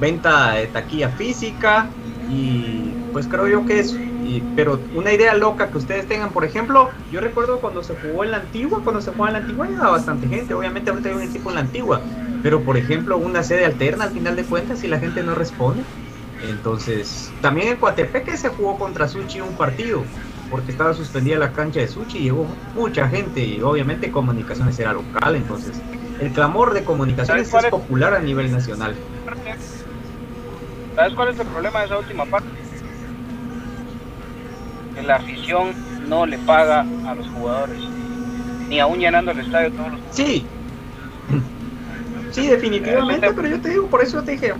Speaker 7: venta de taquilla física y pues creo yo que es, y- pero una idea loca que ustedes tengan, por ejemplo, yo recuerdo cuando se jugó en la antigua, cuando se jugaba en la antigua iba bastante gente, obviamente ahorita hay un equipo en la antigua, pero por ejemplo una sede alterna al final de cuentas si la gente no responde. Entonces, también en Coatepeque se jugó contra Suchi un partido, porque estaba suspendida la cancha de Suchi, llegó mucha gente y obviamente comunicaciones era local, entonces el clamor de comunicaciones
Speaker 8: ¿Sabes cuál
Speaker 7: es
Speaker 8: es?
Speaker 7: popular a nivel nacional.
Speaker 8: ¿Sabes cuál es el problema de esa última parte? Que la afición no le paga a los jugadores, ni aún llenando el estadio todos los
Speaker 7: Sí, sí, definitivamente,
Speaker 8: Realmente-
Speaker 7: pero yo te digo, por eso te dije,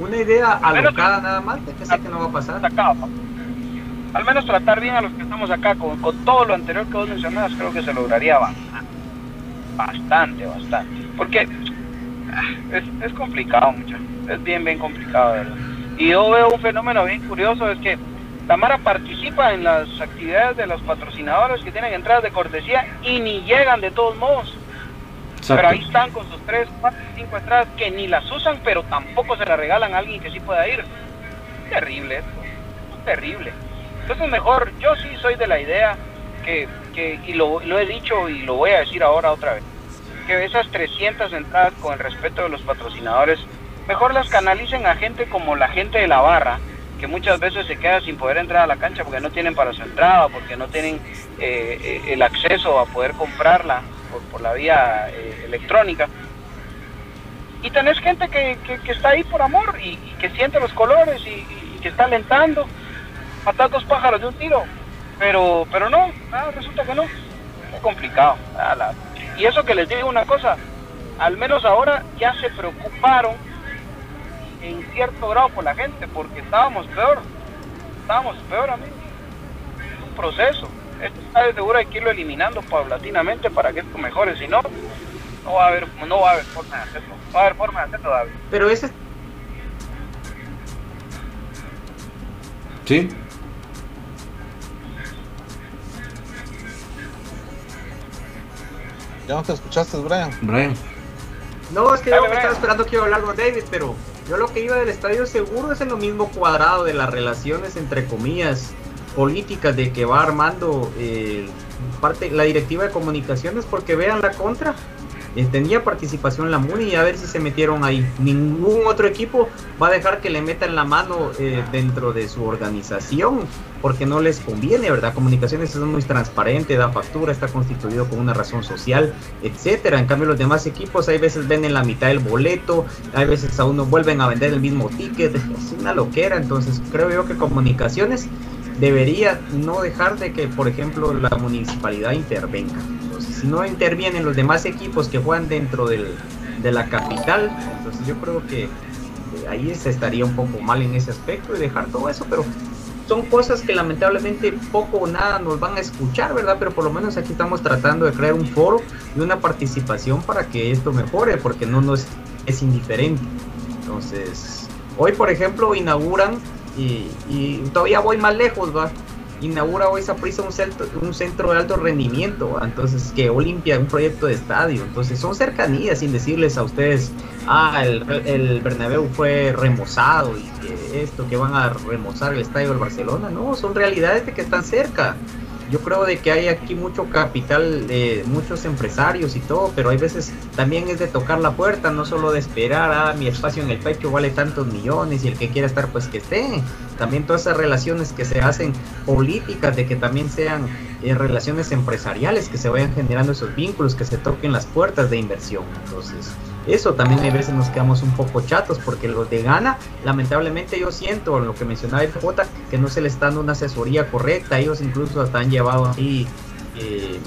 Speaker 7: una idea alocada nada más, de que sé que no va a pasar.
Speaker 8: acá, ¿no? Al menos tratar bien a los que estamos acá, con, con todo lo anterior que vos mencionabas, creo que se lograría bastante, bastante, bastante. Porque ah, es, es complicado, muchachos, es bien, bien complicado. Y yo veo un fenómeno bien curioso, es que la Mara participa en las actividades de los patrocinadores que tienen entradas de cortesía y ni llegan de todos modos. Pero ahí están con sus 3, 4, 5 entradas que ni las usan, pero tampoco se las regalan a alguien que sí pueda ir. Terrible esto. terrible. Entonces mejor, yo sí soy de la idea que, que y lo, lo he dicho y lo voy a decir ahora otra vez, que esas 300 entradas con el respeto de los patrocinadores, mejor las canalicen a gente como la gente de la barra, que muchas veces se queda sin poder entrar a la cancha porque no tienen para su entrada, porque no tienen eh, eh, el acceso a poder comprarla por, la vía eh, electrónica. Y tenés gente que, que- está ahí por amor y, que siente los colores y, que está alentando. Matar dos pájaros de un tiro. Pero, pero no, ah, resulta que no. Es complicado. Y eso que les digo una cosa, al menos ahora ya se preocuparon en cierto grado por la gente, porque estábamos peor. Estábamos peor, amigos. Es un proceso. Este estadio seguro hay que irlo eliminando paulatinamente para que esto mejore. Si no, no va a haber, no va a haber forma de hacerlo. No va a haber forma de hacerlo, David.
Speaker 7: Pero ese
Speaker 4: Sí.
Speaker 6: ¿Ya no te escuchaste, Brian?
Speaker 4: Brian.
Speaker 7: No, es que yo me estaba esperando que iba a hablar con David, pero yo lo que iba del estadio seguro es en lo mismo cuadrado de las relaciones entre comillas políticas de que va armando eh, parte la directiva de comunicaciones porque vean la contra. eh, tenía participación la MUNI y a ver si se metieron ahí. Ningún otro equipo va a dejar que le metan la mano eh, dentro de su organización porque no les conviene, ¿verdad? Comunicaciones es muy transparente, da factura, está constituido con una razón social, etcétera. En cambio, los demás equipos hay veces venden la mitad del boleto, hay veces a uno vuelven a vender el mismo ticket, es una loquera. Entonces, creo yo que Comunicaciones debería no dejar de que, por ejemplo, la municipalidad intervenga. Entonces, si no intervienen los demás equipos que juegan dentro del, de la capital, entonces yo creo que eh, ahí se estaría un poco mal en ese aspecto y dejar todo eso, pero son cosas que lamentablemente poco o nada nos van a escuchar, ¿verdad? Pero por lo menos aquí estamos tratando de crear un foro y una participación para que esto mejore, porque no nos es indiferente. Entonces, hoy por ejemplo inauguran, y, y todavía voy más lejos, ¿va? Inaugura hoy Saprissa un centro, un centro de alto rendimiento, entonces que Olimpia, un proyecto de estadio, entonces son cercanías sin decirles a ustedes, ah, el, el Bernabéu fue remozado y que esto, que van a remozar el estadio del Barcelona, no, son realidades de que están cerca. Yo creo de que hay aquí mucho capital, de muchos empresarios y todo, pero hay veces también es de tocar la puerta, no solo de esperar, ah, mi espacio en el pecho vale tantos millones y el que quiera estar pues que esté. También todas esas relaciones que se hacen políticas, de que también sean eh, relaciones empresariales, que se vayan generando esos vínculos, que se toquen las puertas de inversión. Entonces, eso también hay veces nos quedamos un poco chatos porque los de Gana, lamentablemente yo siento lo que mencionaba el J, que no se les está dando una asesoría correcta, ellos incluso hasta han llevado ahí eh,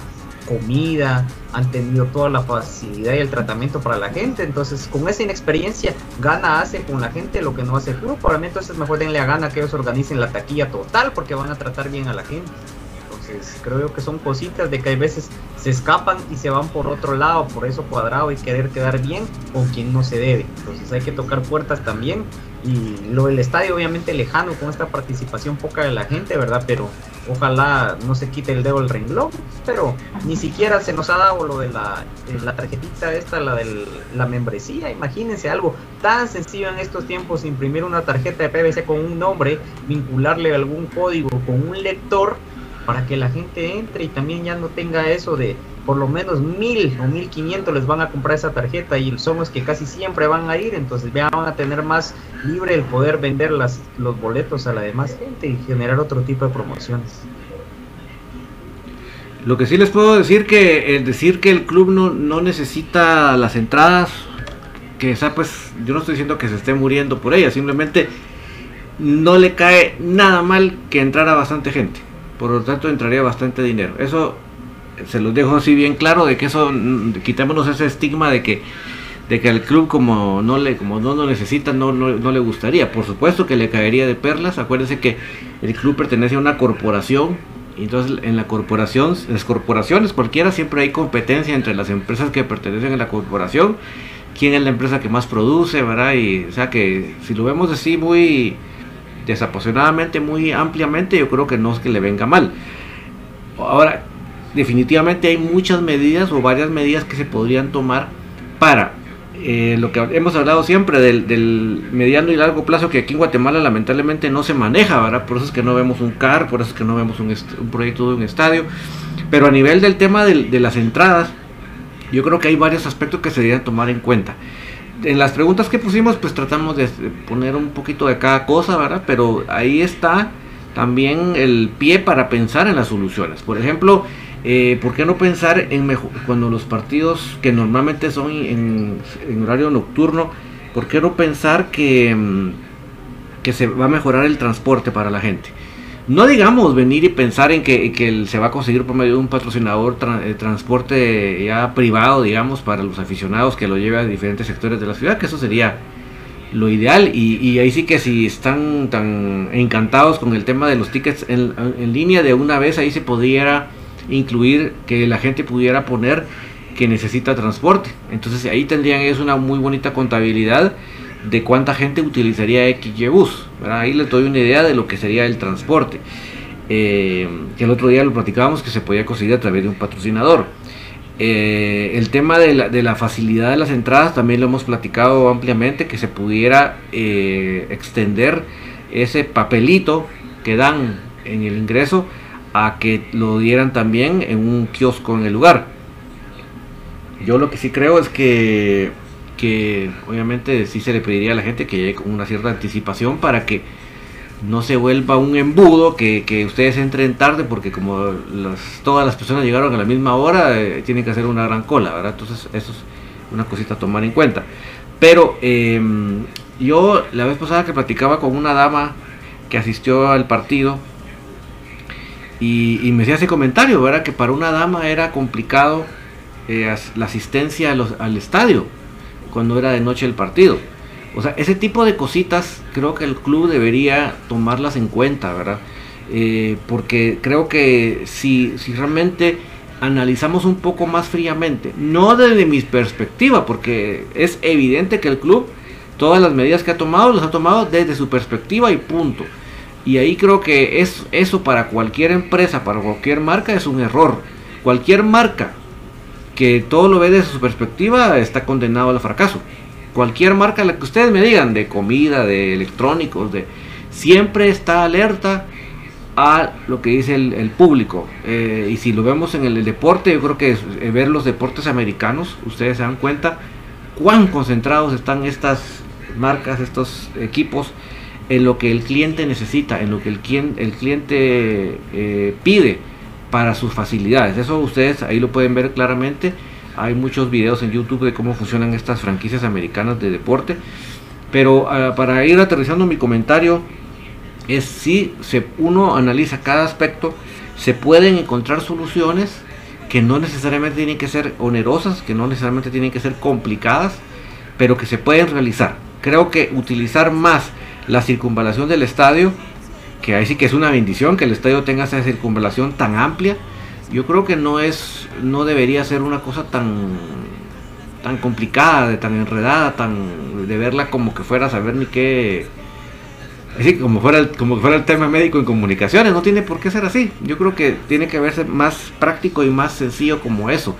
Speaker 7: comida, han tenido toda la facilidad y el tratamiento para la gente, entonces con esa inexperiencia Gana hace con la gente lo que no hace. El grupo, para mí entonces mejor denle a Gana que ellos organicen la taquilla total porque van a tratar bien a la gente. Entonces creo que son cositas de que hay veces se escapan y se van por otro lado, por eso cuadrado y querer quedar bien con quien no se debe. Entonces hay que tocar puertas también y lo del estadio obviamente lejano con esta participación poca de la gente, ¿verdad? Pero ojalá no se quite el dedo del renglón, pero ni siquiera se nos ha dado lo de la, de la tarjetita esta, la de la membresía, imagínense algo tan sencillo en estos tiempos, imprimir una tarjeta de PVC con un nombre, vincularle algún código con un lector para que la gente entre y también ya no tenga eso de por lo menos mil o mil quinientos les van a comprar esa tarjeta y son los que casi siempre van a ir, entonces ya van a tener más libre el poder vender las, los boletos a la demás gente y generar otro tipo de promociones.
Speaker 4: Lo que sí les puedo decir que el decir que el club no, no necesita las entradas, que esa pues yo no estoy diciendo que se esté muriendo por ellas, simplemente no le cae nada mal que entrara bastante gente. Por lo tanto entraría bastante dinero. Eso se los dejo así bien claro de que eso quitémonos ese estigma de que de que al club como no le como no lo necesita no, no, no le gustaría. Por supuesto que le caería de perlas. Acuérdense que el club pertenece a una corporación y entonces en la corporación las corporaciones cualquiera siempre hay competencia entre las empresas que pertenecen a la corporación quién es la empresa que más produce verdad y o sea que si lo vemos así muy desapasionadamente muy ampliamente yo creo que no es que le venga mal ahora definitivamente hay muchas medidas o varias medidas que se podrían tomar para eh, lo que hemos hablado siempre del, mediano y largo plazo que aquí en Guatemala lamentablemente no se maneja, ¿verdad? Por eso es que no vemos un CAR, por eso es que no vemos un, un proyecto de un estadio. Pero a nivel del tema de, de las entradas, yo creo que hay varios aspectos que se deberían tomar en cuenta. En las preguntas que pusimos, pues tratamos de poner un poquito de cada cosa, ¿verdad? Pero ahí está también el pie para pensar en las soluciones. Por ejemplo, eh, ¿por qué no pensar en mejor, cuando los partidos que normalmente son en, en, horario nocturno, ¿por qué no pensar que, mm, que se va a mejorar el transporte para la gente? No digamos venir y pensar en que, que, se va a conseguir por medio de un patrocinador tra eh, transporte ya privado, digamos, para los aficionados que lo lleve a diferentes sectores de la ciudad, que eso sería lo ideal. Y, y ahí sí que si están tan encantados con el tema de los tickets en, en, línea, de una vez ahí se pudiera incluir que la gente pudiera poner que necesita transporte. Entonces ahí tendrían ellos una muy bonita contabilidad de cuánta gente utilizaría XY Bus. Ahí les doy una idea de lo que sería el transporte. Eh, que el otro día lo platicábamos que se podía conseguir a través de un patrocinador. Eh, el tema de la, de la, facilidad de las entradas también lo hemos platicado ampliamente, que se pudiera eh, extender ese papelito que dan en el ingreso a que lo dieran también en un kiosco en el lugar. Yo lo que sí creo es que que obviamente sí se le pediría a la gente que llegue con una cierta anticipación para que no se vuelva un embudo, que, que ustedes entren tarde, porque como las, todas las personas llegaron a la misma hora, eh, tienen que hacer una gran cola, ¿verdad? Entonces eso es una cosita a tomar en cuenta. Pero eh, yo la vez pasada que platicaba con una dama que asistió al partido, y, y me hacía ese comentario, ¿verdad? Que para una dama era complicado eh, la asistencia a los, al estadio cuando era de noche el partido. O sea, ese tipo de cositas creo que el club debería tomarlas en cuenta, ¿verdad? Eh, porque creo que si, si realmente analizamos un poco más fríamente, no desde mi perspectiva, porque es evidente que el club, todas las medidas que ha tomado, las ha tomado desde su perspectiva y punto. Y ahí creo que es, eso para cualquier empresa, para cualquier marca, es un error. Cualquier marca que todo lo ve desde su perspectiva está condenado al fracaso. Cualquier marca, la que ustedes me digan, de comida, de electrónicos, de siempre está alerta a lo que dice el, público. Eh, y si lo vemos en el, deporte, yo creo que eh, ver los deportes americanos, ustedes se dan cuenta cuán concentrados están estas marcas, estos equipos en lo que el cliente necesita, en lo que el, el cliente eh, pide para sus facilidades. Eso ustedes ahí lo pueden ver claramente. Hay muchos videos en YouTube de cómo funcionan estas franquicias americanas de deporte. Pero uh, para ir aterrizando mi comentario, es si se, uno analiza cada aspecto, se pueden encontrar soluciones que no necesariamente tienen que ser onerosas, que no necesariamente tienen que ser complicadas, pero que se pueden realizar. Creo que utilizar más la circunvalación del estadio que ahí sí que es una bendición que el estadio tenga esa circunvalación tan amplia. Yo creo que no es, no debería ser una cosa tan, tan complicada, de tan enredada, tan de verla como que fuera a saber ni qué, así como fuera el, como fuera el tema médico en comunicaciones. No tiene por qué ser así. Yo creo que tiene que verse más práctico y más sencillo como eso.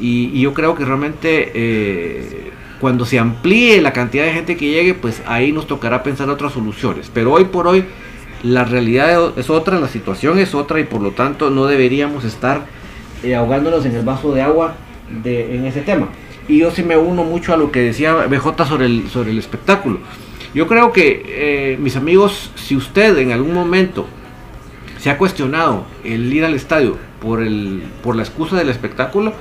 Speaker 4: Y, yo creo que realmente eh, cuando se amplíe la cantidad de gente que llegue, pues ahí nos tocará pensar otras soluciones. Pero hoy por hoy la realidad es otra, la situación es otra y por lo tanto no deberíamos estar eh, ahogándonos en el vaso de agua de, en ese tema. Y yo sí me uno mucho a lo que decía BJ sobre el, sobre el espectáculo. Yo creo que, eh, mis amigos, si usted en algún momento se ha cuestionado el ir al estadio por, el, por la excusa del espectáculo,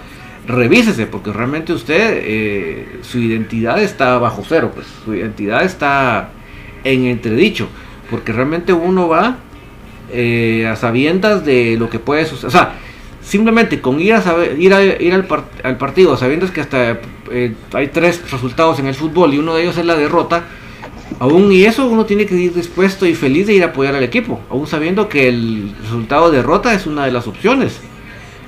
Speaker 4: revísese, porque realmente usted, eh, su identidad está bajo cero, pues su identidad está en entredicho porque realmente uno va eh, a sabiendas de lo que puede suceder. O sea, simplemente con ir a ir, a, ir al, al, partido, sabiendo que hasta eh, hay tres resultados en el fútbol y uno de ellos es la derrota, aún y eso uno tiene que ir dispuesto y feliz de ir a apoyar al equipo, aún sabiendo que el resultado de derrota es una de las opciones.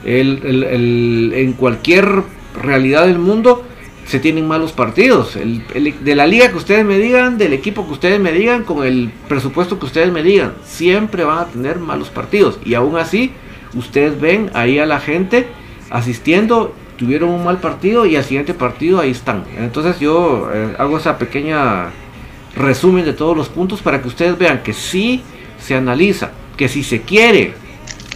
Speaker 4: El, en cualquier realidad del mundo, se tienen malos partidos. El, de la liga que ustedes me digan, del equipo que ustedes me digan, con el presupuesto que ustedes me digan, siempre van a tener malos partidos. Y aún así, ustedes ven ahí a la gente asistiendo tuvieron un mal partido y al siguiente partido ahí están. Entonces yo eh, hago esa pequeña resumen de todos los puntos para que ustedes vean que si se analiza, que si se quiere,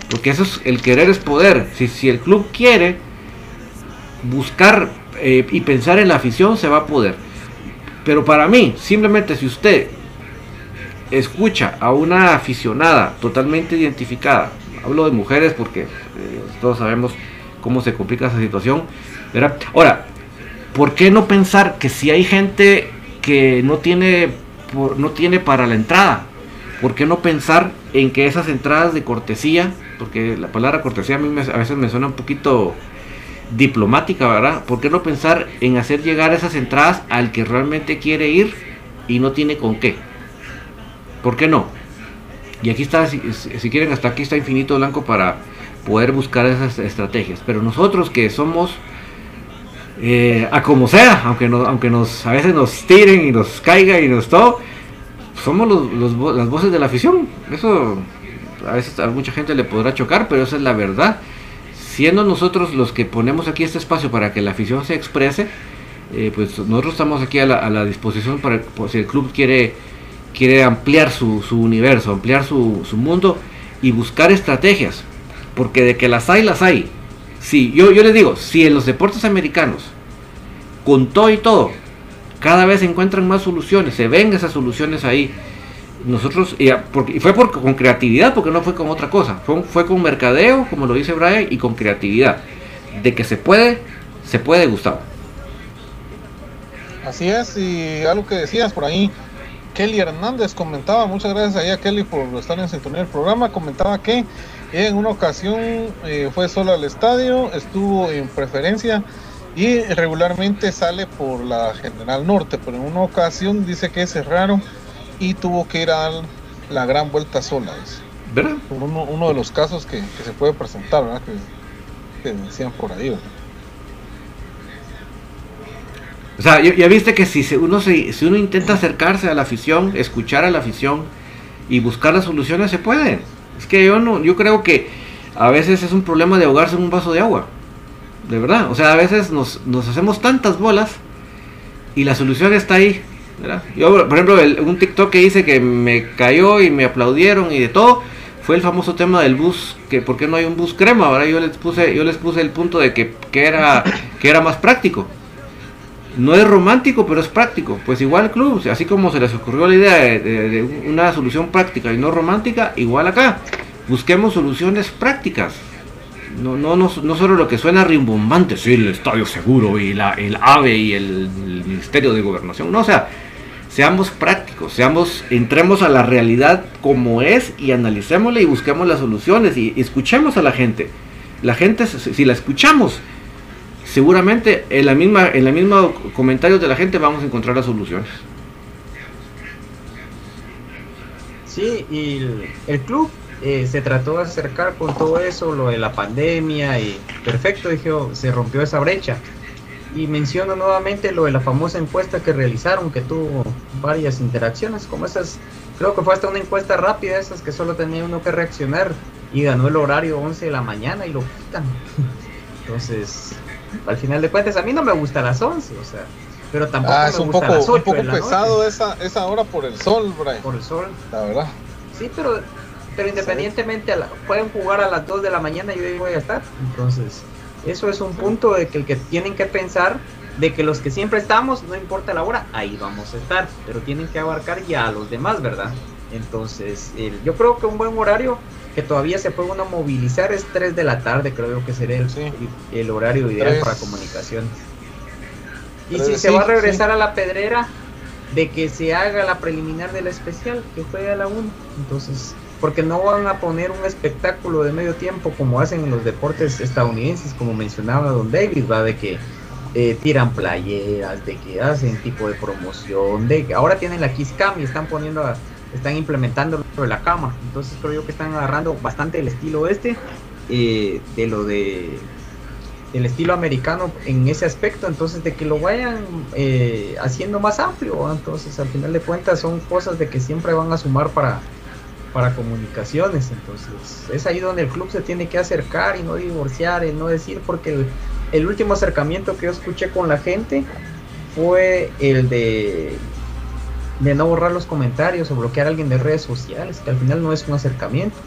Speaker 4: porque eso es el querer es poder, si, si el club quiere buscar eh, y pensar en la afición se va a poder. Pero para mí, simplemente si usted escucha a una aficionada totalmente identificada, hablo de mujeres porque eh, todos sabemos cómo se complica esa situación. Ahora, ¿por qué no pensar que si hay gente que no tiene, no tiene para la entrada? ¿Por qué no pensar en que esas entradas de cortesía, porque la palabra cortesía a mí a veces me suena un poquito diplomática, ¿verdad? ¿Por qué no pensar en hacer llegar esas entradas al que realmente quiere ir y no tiene con qué? ¿Por qué no? Y aquí está, si, quieren, hasta aquí está Infinito Blanco para poder buscar esas estrategias. Pero nosotros que somos eh, a como sea, aunque, aunque nos, a veces nos tiren y nos caiga y nos todo, somos los, las voces de la afición. Eso a veces a mucha gente le podrá chocar, pero esa es la verdad. Siendo nosotros los que ponemos aquí este espacio para que la afición se exprese, eh, pues nosotros estamos aquí a la, disposición para si el club quiere, quiere ampliar su, su universo, ampliar su, su mundo y buscar estrategias porque de que las hay, las hay. Sí, yo, yo les digo, si en los deportes americanos, con todo y todo, cada vez encuentran más soluciones, se ven esas soluciones ahí. Nosotros, y, porque, fue con creatividad, porque no fue con otra cosa, fue, fue con mercadeo, como lo dice Brian, y con creatividad. De que se puede, se puede, Gustavo.
Speaker 6: Así es, y algo que decías por ahí, Kelly Hernández comentaba, muchas gracias ahí a Kelly por estar en sintonía del programa, comentaba que en una ocasión eh, fue solo al estadio, estuvo en preferencia y regularmente sale por la General Norte, pero en una ocasión dice que cerraron y tuvo que ir a la gran vuelta sola.
Speaker 4: ¿Verdad?
Speaker 6: Uno, de los casos que, se puede presentar, ¿verdad? Que, decían por ahí.
Speaker 4: O sea, ya, viste que si uno, si uno intenta acercarse a la afición, escuchar a la afición y buscar las soluciones, se puede. Es que yo no, yo creo que a veces es un problema de ahogarse en un vaso de agua. De verdad. O sea, a veces nos, hacemos tantas bolas y la solución está ahí. Yo, por ejemplo, un TikTok que hice que me cayó y me aplaudieron y de todo, fue el famoso tema del bus, que por qué no hay un bus crema, ahora yo les puse, yo les puse el punto de que, era, que era más práctico. No es romántico, pero es práctico. Pues igual el club, así como se les ocurrió la idea de, una solución práctica y no romántica, igual acá. Busquemos soluciones prácticas. No, no, no, solo lo que suena rimbombante, sí, el estadio seguro y la, el AVE y el, Ministerio de Gobernación. No, o sea, seamos prácticos, seamos, entremos a la realidad como es y analicémosla y busquemos las soluciones y escuchemos a la gente. La gente, si la escuchamos, seguramente en la misma en la misma comentarios de la gente vamos a encontrar las soluciones.
Speaker 7: Sí, y el, club eh, se trató de acercar con todo eso, lo de la pandemia y perfecto, dije, se rompió esa brecha. Y menciono nuevamente lo de la famosa encuesta que realizaron, que tuvo varias interacciones, como esas, creo que fue hasta una encuesta rápida, esas que solo tenía uno que reaccionar y ganó el horario 11 de la mañana y lo quitan. Entonces, al final de cuentas, a mí no me gusta las 11, o sea, pero tampoco
Speaker 6: ah,
Speaker 7: me
Speaker 6: es un
Speaker 7: gusta
Speaker 6: poco,
Speaker 7: las 8
Speaker 6: un poco pesado esa, esa hora por el sol, Brian.
Speaker 7: Por el sol.
Speaker 6: La verdad.
Speaker 7: Sí, pero, pero independientemente, pueden jugar a las 2 de la mañana y yo voy a estar. Entonces, eso es un punto de que el que tienen que pensar de que los que siempre estamos, no importa la hora, ahí vamos a estar, pero tienen que abarcar ya a los demás, ¿verdad? Entonces, yo creo que un buen horario que todavía se puede uno movilizar es 3 de la tarde, creo que sería el, el horario ideal para comunicación. Y si se va a regresar a la pedrera, de que se haga la preliminar del especial, que fue a la 1. Entonces, porque no van a poner un espectáculo de medio tiempo como hacen en los deportes estadounidenses, como mencionaba Don David, va de que eh, tiran playeras, de que hacen tipo de promoción, de que ahora tienen la Kiss Cam y están poniendo están implementando lo de la cama. Entonces creo yo que están agarrando bastante el estilo este, eh, de lo de el estilo americano en ese aspecto, entonces de que lo vayan eh, haciendo más amplio, entonces al final de cuentas son cosas de que siempre van a sumar para, para comunicaciones, entonces es ahí donde el club se tiene que acercar y no divorciar y no decir porque el último acercamiento que yo escuché con la gente fue el de de no borrar los comentarios o bloquear a alguien de redes sociales, que al final no es un acercamiento.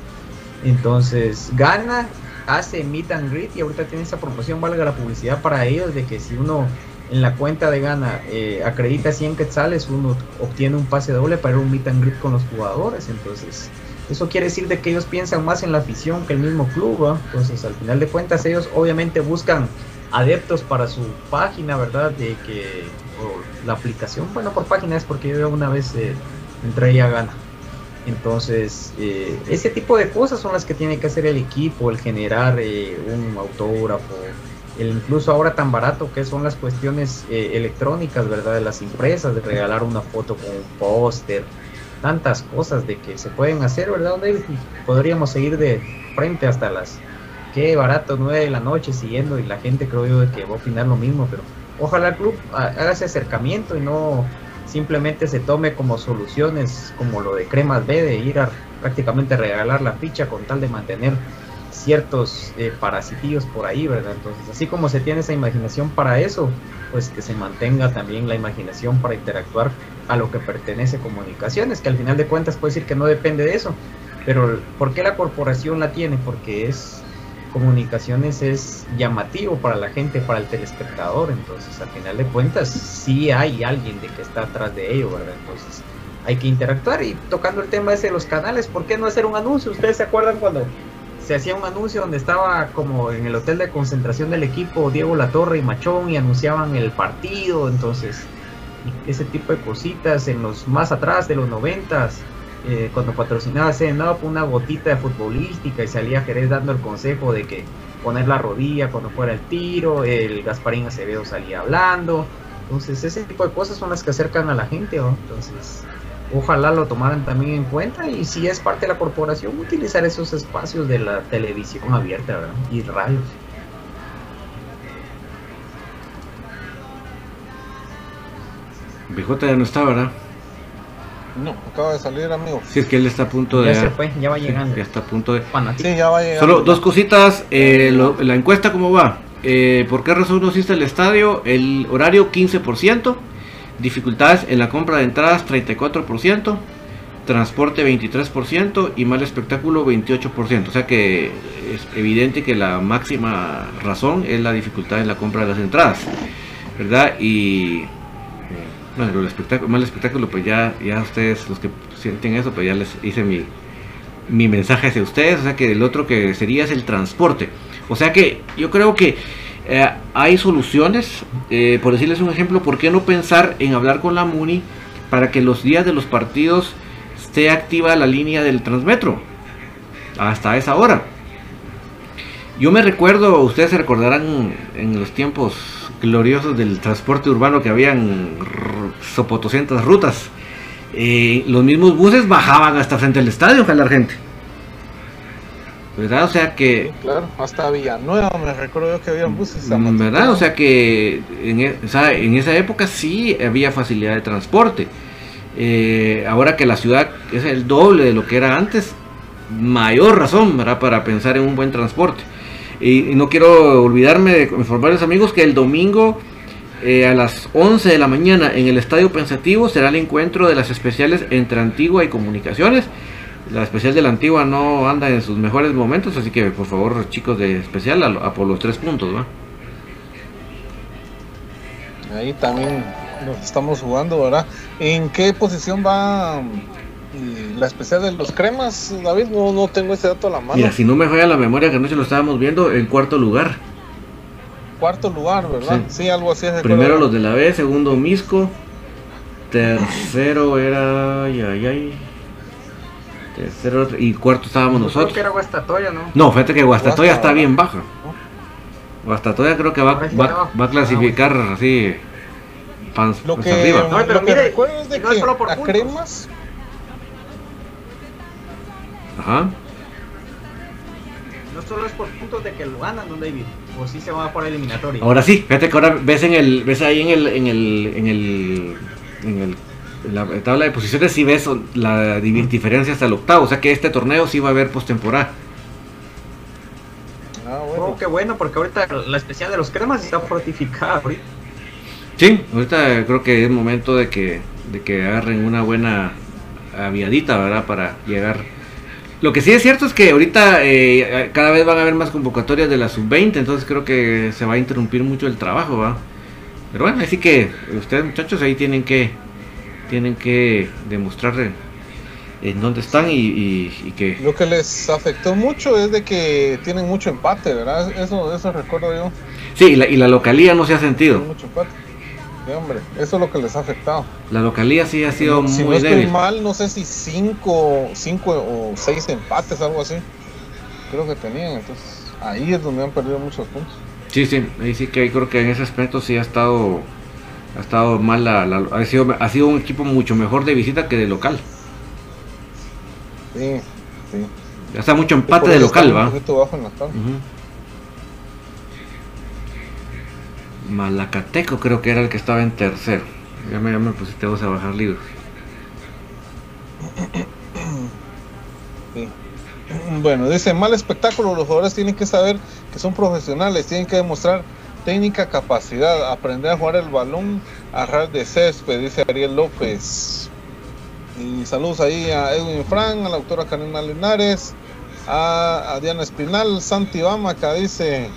Speaker 7: Entonces, gana, hace meet and greet y ahorita tiene esa promoción, valga la publicidad para ellos, de que si uno en la cuenta de gana eh, acredita 100 quetzales, uno obtiene un pase doble para un meet and greet con los jugadores. Entonces, eso quiere decir de que ellos piensan más en la afición que el mismo club. Entonces, al final de cuentas, ellos obviamente buscan adeptos para su página, ¿verdad? De que o la aplicación, bueno, por página es porque yo una vez eh, entré a gana. Entonces, eh, ese tipo de cosas son las que tiene que hacer el equipo, el generar eh, un autógrafo, el incluso ahora tan barato que son las cuestiones eh, electrónicas, ¿verdad? De las empresas, de regalar una foto con un póster, tantas cosas de que se pueden hacer, ¿verdad, David? Podríamos seguir de frente hasta las, qué barato, 9 de la noche siguiendo y la gente creo yo que va a opinar lo mismo, pero ojalá el club haga ese acercamiento y no simplemente se tome como soluciones como lo de Cremas B, de ir a prácticamente regalar la ficha con tal de mantener ciertos eh, por ahí, ¿verdad? Entonces, así como se tiene esa imaginación para eso, pues que se mantenga también la imaginación para interactuar a lo que pertenece comunicaciones, que al final de cuentas puede decir que no depende de eso, pero ¿por qué la corporación la tiene? Porque es comunicaciones es llamativo para la gente, para el telespectador, entonces al final de cuentas sí hay alguien de que está atrás de ello, ¿verdad? Entonces hay que interactuar y tocando el tema ese de los canales, ¿por qué no hacer un anuncio? ¿Ustedes se acuerdan cuando se hacía un anuncio donde estaba como en el hotel de concentración del equipo Diego Latorre y Machón y anunciaban el partido, entonces ese tipo de cositas en los más atrás de los noventas, eh, cuando patrocinaba CNO, una gotita de futbolística y salía Jerez dando el consejo de que poner la rodilla cuando fuera el tiro, el Gasparín Acevedo salía hablando, entonces ese tipo de cosas son las que acercan a la gente, ¿no? entonces ojalá lo tomaran también en cuenta y si es parte de la corporación utilizar esos espacios de la televisión abierta ¿verdad? y radios.
Speaker 4: Bijote ya no está, ¿verdad?
Speaker 6: No, acaba de salir, amigo.
Speaker 4: Sí, es que él está a punto de.
Speaker 7: Ya se fue, ya va
Speaker 4: Sí,
Speaker 7: llegando.
Speaker 4: ya está a punto de.
Speaker 6: Sí, ya va a llegar.
Speaker 4: Solo dos cositas. eh, lo- la encuesta, ¿cómo va? Eh, ¿Por qué razón no existe el estadio? El horario 15%. Dificultades en la compra de entradas 34%. Transporte 23% y mal espectáculo 28%. O sea que es evidente que la máxima razón es la dificultad en la compra de las entradas. ¿Verdad? Y eh, bueno, el espectáculo, mal espectáculo, pues ya, ya ustedes, los que sienten eso, pues ya les hice mi, mi mensaje hacia ustedes, o sea que el otro que sería es el transporte. O sea que yo creo que eh, hay soluciones, eh, por decirles un ejemplo, ¿por qué no pensar en hablar con la MUNI para que los días de los partidos esté activa la línea del Transmetro? Hasta esa hora. Yo me recuerdo, ustedes se recordarán en los tiempos gloriosos del transporte urbano que habían sopotoscientas rutas. eh, los mismos buses bajaban hasta frente al estadio a jalar gente. ¿Verdad? O sea que
Speaker 6: Sí, claro, hasta Villanueva me recuerdo yo que había buses. a
Speaker 4: Mm, ¿Verdad? O sea que en, e- o sea, en esa época sí había facilidad de transporte. Eh, ahora que la ciudad es el doble de lo que era antes, mayor razón ¿verdad? para pensar en un buen transporte. Y, y no quiero olvidarme de informar a los amigos que el domingo eh, a las 11 de la mañana en el Estadio Pensativo será el encuentro de las especiales entre Antigua y Comunicaciones. La especial de la Antigua no anda en sus mejores momentos, así que por favor chicos de especial a, a por los tres puntos. ¿va?
Speaker 6: Ahí también nos estamos jugando, ¿verdad? ¿En qué posición va mm, la especial de los cremas, David? No, no tengo ese dato a la mano.
Speaker 4: Mira, si no me falla la memoria que anoche lo estábamos viendo, en cuarto lugar.
Speaker 6: Cuarto lugar, ¿verdad?
Speaker 4: Sí.
Speaker 6: Sí, algo así. recuerdo.
Speaker 4: Primero los de la B, segundo Misco, tercero era... Ay, ay, ay. Tercero y cuarto estábamos
Speaker 7: Yo creo
Speaker 4: nosotros.
Speaker 7: que era Guastatoya, ¿no?
Speaker 4: No, fíjate que Guastatoya
Speaker 6: Guasta,
Speaker 4: está
Speaker 6: ¿verdad?
Speaker 4: bien baja. Guastatoya creo que va, va, va a clasificar así pan,
Speaker 6: Lo
Speaker 4: pues,
Speaker 6: que,
Speaker 4: arriba.
Speaker 7: No, pero mire,
Speaker 6: es de
Speaker 7: no es
Speaker 6: que
Speaker 7: solo por
Speaker 6: a
Speaker 7: puntos.
Speaker 6: cremas
Speaker 4: Ajá.
Speaker 7: No solo es por puntos de que lo ganan, ¿no, David? O sí se va por eliminatoria.
Speaker 4: Ahora sí, fíjate que ahora ves en el, ves ahí en el, en el, en el, en el en la tabla de posiciones sí ves la di- diferencia hasta el octavo, o sea que este torneo sí va a haber postemporada.
Speaker 6: Ah, bueno.
Speaker 7: Ok, qué bueno, porque ahorita la especial de los cremas está fortificada ahorita.
Speaker 4: Sí, ahorita creo que es momento de que, de que agarren una buena aviadita, ¿verdad? Para llegar. Lo que sí es cierto es que ahorita eh, cada vez van a haber más convocatorias de la sub-20, entonces creo que se va a interrumpir mucho el trabajo, ¿va? Pero bueno, así que ustedes muchachos ahí tienen que tienen que demostrar en dónde están y, que...
Speaker 6: Lo que les afectó mucho es de que tienen mucho empate, ¿verdad? Eso, eso recuerdo yo.
Speaker 4: Sí, y la, y la localía no se ha sentido.
Speaker 6: Mucho empate. Sí, hombre, eso es lo que les ha afectado.
Speaker 4: La localía sí ha sido
Speaker 6: si
Speaker 4: muy
Speaker 6: no
Speaker 4: débil.
Speaker 6: estoy mal, no sé si cinco, cinco o seis empates, algo así. Creo que tenían, entonces ahí es donde han perdido muchos puntos.
Speaker 4: Sí, sí, ahí sí que creo que en ese aspecto sí ha estado ha estado mal la, la- ha sido ha sido un equipo mucho mejor de visita que de local.
Speaker 6: Sí, sí.
Speaker 4: Ya está mucho empate de local, va.
Speaker 6: Un poquito bajo en la tabla.
Speaker 4: Malacateco creo que era el que estaba en tercero. Ya me, ya me pusiste vos a bajar libros.
Speaker 6: Sí. Bueno, dice, mal espectáculo, los jugadores tienen que saber que son profesionales, tienen que demostrar técnica, capacidad, aprender a jugar el balón, a ras de césped, dice Ariel López. Y saludos ahí a Edwin Frank, a la autora Karina Linares, a, Diana Espinal, Santi Bamaca, dice,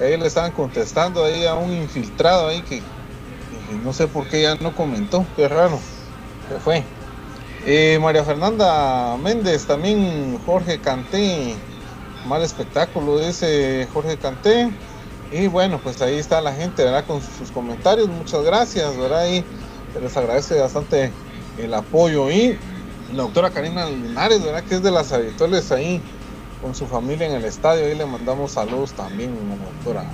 Speaker 6: ahí le estaban contestando ahí a un infiltrado ahí que, que no sé por qué ya no comentó, qué raro, que fue. Eh, María Fernanda Méndez, también Jorge Canté, mal espectáculo, dice Jorge Canté. Y bueno, pues ahí está la gente, ¿verdad? Con sus comentarios, muchas gracias, ¿verdad? Y se les agradece bastante el apoyo. Y la doctora Karina Linares, ¿verdad? Que es de las habituales ahí con su familia en el estadio. Ahí le mandamos saludos también, a la doctora.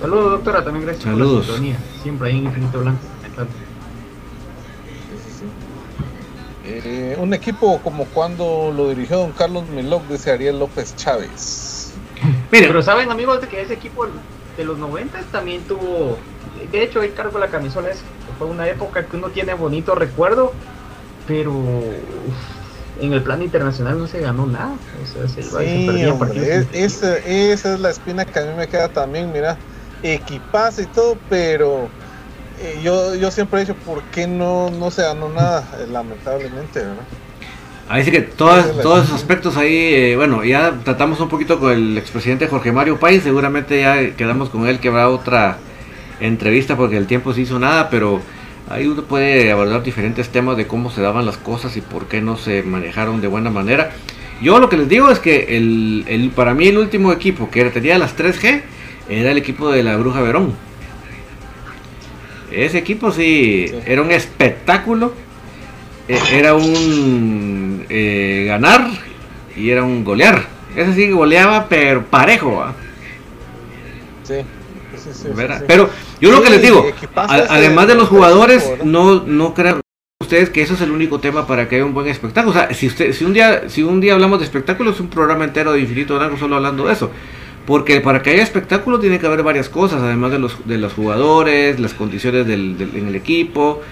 Speaker 7: Saludos, doctora, también gracias
Speaker 4: Saludos.
Speaker 7: por la sintonía. Siempre ahí en Infinito Blanco.
Speaker 6: Eh, un equipo como cuando lo dirigió don Carlos Miloc, dice Ariel López Chávez.
Speaker 7: Pero saben, amigos, de que ese equipo de los 90 también tuvo. De hecho, ahí cargo la camisola esa. Fue una época que uno tiene bonito recuerdo, pero uf, en el plano internacional no se ganó nada. O sea, se iba y se
Speaker 6: Sí,
Speaker 7: perdía
Speaker 6: hombre,
Speaker 7: partidos.
Speaker 6: es- esa, esa es la espina que a mí me queda también, mira, equipazo y todo, pero eh, yo, yo siempre he dicho, ¿por qué no, no se ganó nada? Eh, lamentablemente, ¿verdad?
Speaker 4: Ahí sí que todas, todos esos aspectos ahí, eh, bueno, ya tratamos un poquito con el expresidente Jorge Mario Pais, seguramente ya quedamos con él que habrá otra entrevista porque el tiempo se hizo nada, pero ahí uno puede abordar diferentes temas de cómo se daban las cosas y por qué no se manejaron de buena manera. Yo lo que les digo es que el, el- para mí el último equipo que tenía las 3G era el equipo de la Bruja Verón. Ese equipo sí, era un espectáculo, eh, era un eh, ganar y era un golear. Ese sí goleaba, pero parejo.
Speaker 6: Sí, sí, sí, sí,
Speaker 4: ¿verdad?
Speaker 6: sí.
Speaker 4: Pero yo lo que les digo, además de los jugadores, no, no crean ustedes que eso es el único tema para que haya un buen espectáculo. O sea, si usted, si un día, si un día hablamos de espectáculos, es un programa entero de Infinito Blanco solo hablando de eso. Porque para que haya espectáculo tiene que haber varias cosas, además de los, de los jugadores, las condiciones del, del- en el equipo.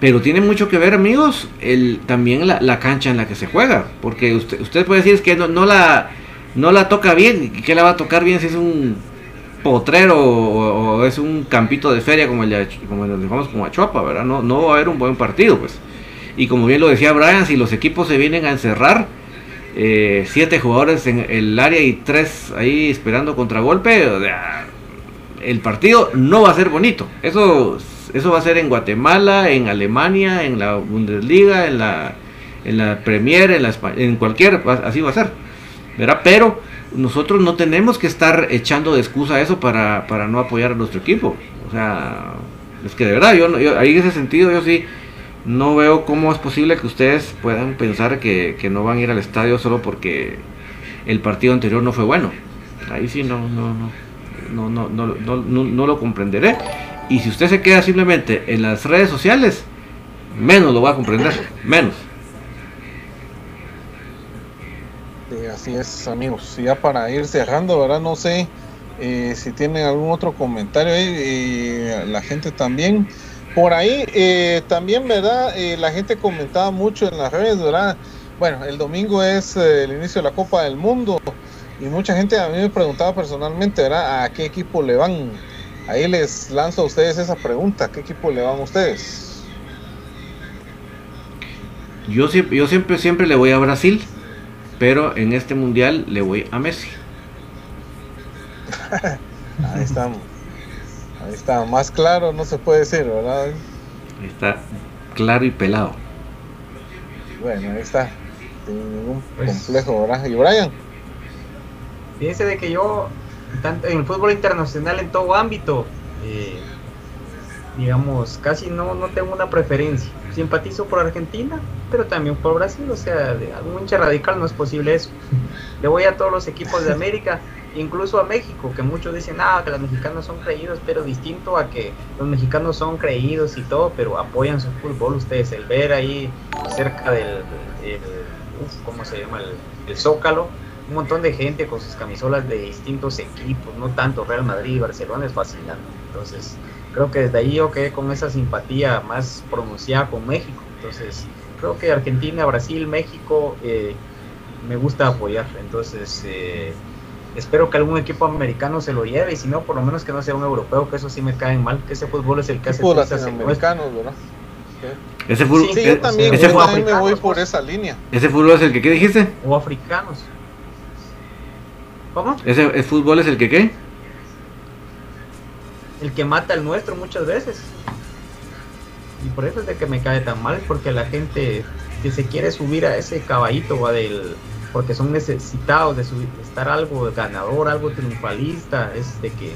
Speaker 4: Pero tiene mucho que ver, amigos, el, también la, la cancha en la que se juega. Porque usted, usted puede decir que no, no, la, no la toca bien. ¿Y qué la va a tocar bien si es un potrero o, es un campito de feria como el de, como el de como ¿verdad? No, no va a haber un buen partido, pues. Y como bien lo decía Brian, si los equipos se vienen a encerrar, eh, siete jugadores en el área y tres ahí esperando contragolpe, o el partido no va a ser bonito. Eso, eso va a ser en Guatemala, en Alemania, en la Bundesliga, en la, en la Premier, en, la, en cualquier, así va a ser. ¿verdad? Pero nosotros no tenemos que estar echando de excusa eso para, para no apoyar a nuestro equipo. O sea, es que de verdad, yo, yo ahí en ese sentido yo sí no veo cómo es posible que ustedes puedan pensar que, que no van a ir al estadio solo porque el partido anterior no fue bueno. Ahí sí no, no, no, no, no, no, no- no lo comprenderé. Y si usted se queda simplemente en las redes sociales, menos lo va a comprender, menos.
Speaker 6: Sí, así es, amigos. Ya para ir cerrando, ¿verdad? No sé eh, si tienen algún otro comentario ahí, eh, la gente también. Por ahí eh, también, ¿verdad? La gente comentaba mucho en las redes, ¿verdad? Bueno, el domingo es el inicio de la Copa del Mundo y mucha gente a mí me preguntaba personalmente, ¿verdad? ¿A qué equipo le van? Ahí les lanzo a ustedes esa pregunta, ¿a qué equipo le van ustedes?
Speaker 4: Yo siempre, yo siempre, siempre le voy a Brasil, pero en este mundial le voy a Messi.
Speaker 6: Ahí estamos. Ahí está, más claro no se puede decir, ¿verdad?
Speaker 4: Ahí está claro y pelado.
Speaker 6: Bueno, ahí está. Sin ningún
Speaker 7: Pues-
Speaker 6: complejo, ¿verdad? ¿Y Brian?
Speaker 7: Fíjense de que yo, tanto en el fútbol internacional en todo ámbito, eh, digamos, casi no, no tengo una preferencia. Simpatizo por Argentina, pero también por Brasil, o sea, de algún hincha radical no es posible eso. Le voy a todos los equipos de América, incluso a México, que muchos dicen, ah, que los mexicanos son creídos, pero distinto a que los mexicanos son creídos y todo, pero apoyan su fútbol ustedes, el ver ahí cerca del, el- uf, ¿cómo se llama? El, el Zócalo, un montón de gente con sus camisolas de distintos equipos, no tanto Real Madrid y Barcelona, es fascinante. Entonces, creo que desde ahí yo quedé con esa simpatía más pronunciada con México. Entonces, creo que Argentina, Brasil, México, eh, me gusta apoyar. Entonces, eh, espero que algún equipo americano se lo lleve y si no, por lo menos que no sea un europeo, que eso sí me caen mal, que ese fútbol es el que hace
Speaker 6: latinoamericanos, ¿verdad?
Speaker 4: Ese fútbol,
Speaker 6: Sí, yo también,
Speaker 4: ese,
Speaker 6: yo también me voy por esa línea.
Speaker 4: ese fútbol es el que, ¿qué dijiste?
Speaker 7: O africanos. ¿Cómo?
Speaker 4: Ese el fútbol es el que, ¿qué?
Speaker 7: el que mata el nuestro muchas veces. Y por eso es de que me cae tan mal, porque la gente que se quiere subir a ese caballito va del porque son necesitados de, subir, de estar algo ganador, algo triunfalista, es de que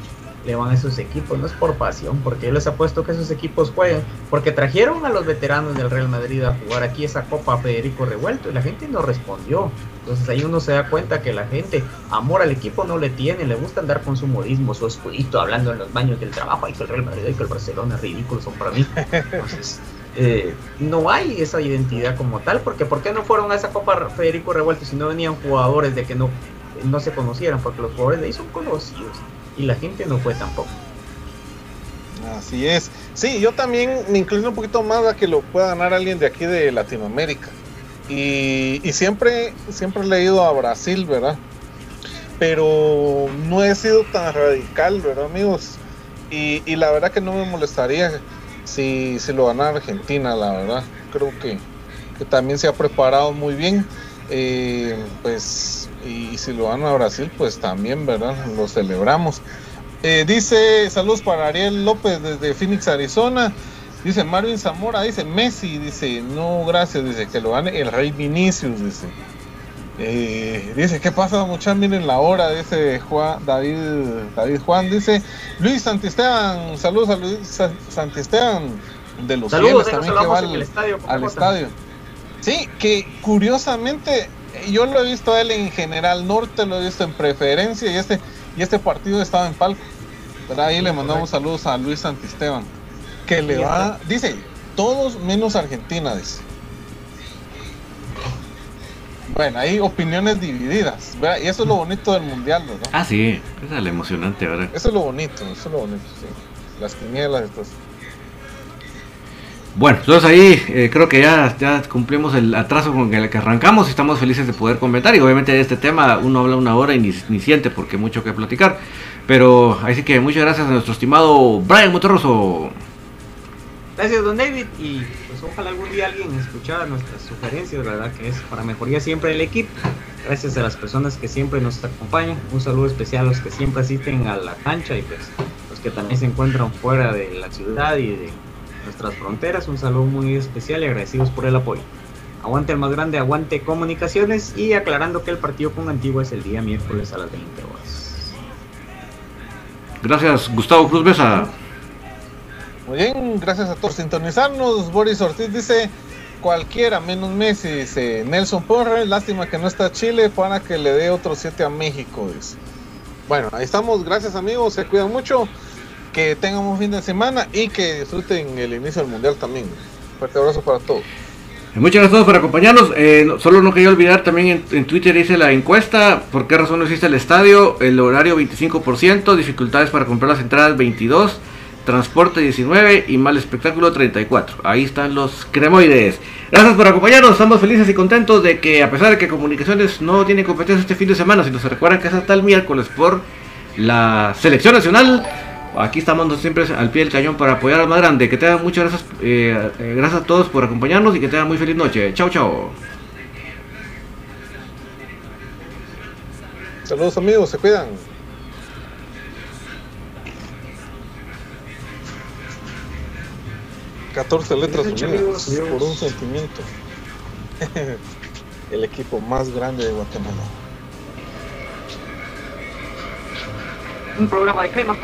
Speaker 7: le van a esos equipos, no es por pasión, porque yo les apuesto que esos equipos jueguen, porque trajeron a los veteranos del Real Madrid a jugar aquí esa Copa Federico Revuelto y la gente no respondió. Entonces ahí uno se da cuenta que la gente amor al equipo no le tiene, le gusta andar con su modismo, su escudito, hablando en los baños del trabajo, ay que el Real Madrid, ay que el Barcelona, ridículos son para mí. Entonces, eh, no hay esa identidad como tal, porque ¿por qué no fueron a esa Copa Federico Revuelto si no venían jugadores de que no, no se conocieran? Porque los jugadores de ahí son conocidos y la gente no fue tampoco.
Speaker 6: Así es. Sí, yo también me inclino un poquito más a que lo pueda ganar alguien de aquí de Latinoamérica. Y, y siempre, siempre he leído a Brasil, ¿verdad? Pero no he sido tan radical, ¿verdad, amigos? Y, y la verdad que no me molestaría si, si lo ganara Argentina, la verdad. Creo que, que también se ha preparado muy bien. Eh, pues, y, si lo gana Brasil, pues también, ¿verdad? Lo celebramos. Eh, dice, saludos para Ariel López desde Phoenix, Arizona. Dice Marvin Zamora, dice Messi, dice, no, gracias, dice que lo gane el Rey Vinicius, dice. Eh, dice, ¿qué pasa, muchachos? Miren la hora, dice Juan, David, David Juan, dice Luis Santisteban, saludos a Luis Sa- Santisteban de los
Speaker 7: Saludos,
Speaker 6: también que va al,
Speaker 7: estadio.
Speaker 6: al estadio. Sí, que curiosamente yo lo he visto a él en General Norte, lo he visto en preferencia y este, y este partido estaba en Palco. Ahí le mandamos saludos a Luis Santisteban. Que le va, dice, todos menos Argentina, dice. Bueno, hay opiniones divididas, ¿verdad? Y eso es lo bonito del mundial, ¿verdad?
Speaker 4: Ah, sí, es la emocionante, ¿verdad?
Speaker 6: Eso es lo bonito, eso es lo bonito, sí. Las quinielas, estas.
Speaker 4: Bueno, entonces ahí eh, creo que ya, cumplimos el atraso con el que arrancamos y estamos felices de poder comentar. Y obviamente de este tema uno habla una hora y ni, siente porque mucho que platicar. Pero así que muchas gracias a nuestro estimado Brian Monterroso.
Speaker 7: Gracias, don David. Y pues ojalá algún día alguien escuchara nuestras sugerencias, ¿verdad? Que es para mejoría siempre del equipo. Gracias a las personas que siempre nos acompañan. Un saludo especial a los que siempre asisten a la cancha y pues los que también se encuentran fuera de la ciudad y de nuestras fronteras. Un saludo muy especial y agradecidos por el apoyo. Aguante el más grande, aguante comunicaciones y aclarando que el partido con Antigua es el día miércoles a las 20 horas.
Speaker 4: Gracias, Gustavo Cruz Besa.
Speaker 6: Muy bien, gracias a todos por sintonizarnos. Boris Ortiz dice, cualquiera menos Messi, dice Nelson Porres, lástima que no está Chile para que le dé otro 7 a México, dice. Bueno, ahí estamos, gracias amigos, se cuidan mucho, que tengan un fin de semana y que disfruten el inicio del Mundial también. Fuerte abrazo para todos.
Speaker 4: Muchas gracias a todos por acompañarnos. Eh, solo no quería olvidar también en, Twitter hice la encuesta. ¿Por qué razón no existe el estadio? El horario 25%, dificultades para comprar las entradas 22. Transporte 19 y Mal Espectáculo 34. Ahí están los cremoides. Gracias por acompañarnos, estamos felices y contentos de que a pesar de que Comunicaciones no tiene competencia este fin de semana, si nos recuerdan que es hasta el miércoles por la selección nacional, aquí estamos siempre al pie del cañón para apoyar al más grande. Que tengan muchas gracias, eh, eh, gracias a todos por acompañarnos y que tengan muy feliz noche. Chao, chao.
Speaker 6: Saludos amigos, se cuidan. Catorce letras unidas
Speaker 7: amigos.
Speaker 6: por un sentimiento. El equipo más grande de Guatemala.
Speaker 8: Un programa de crema.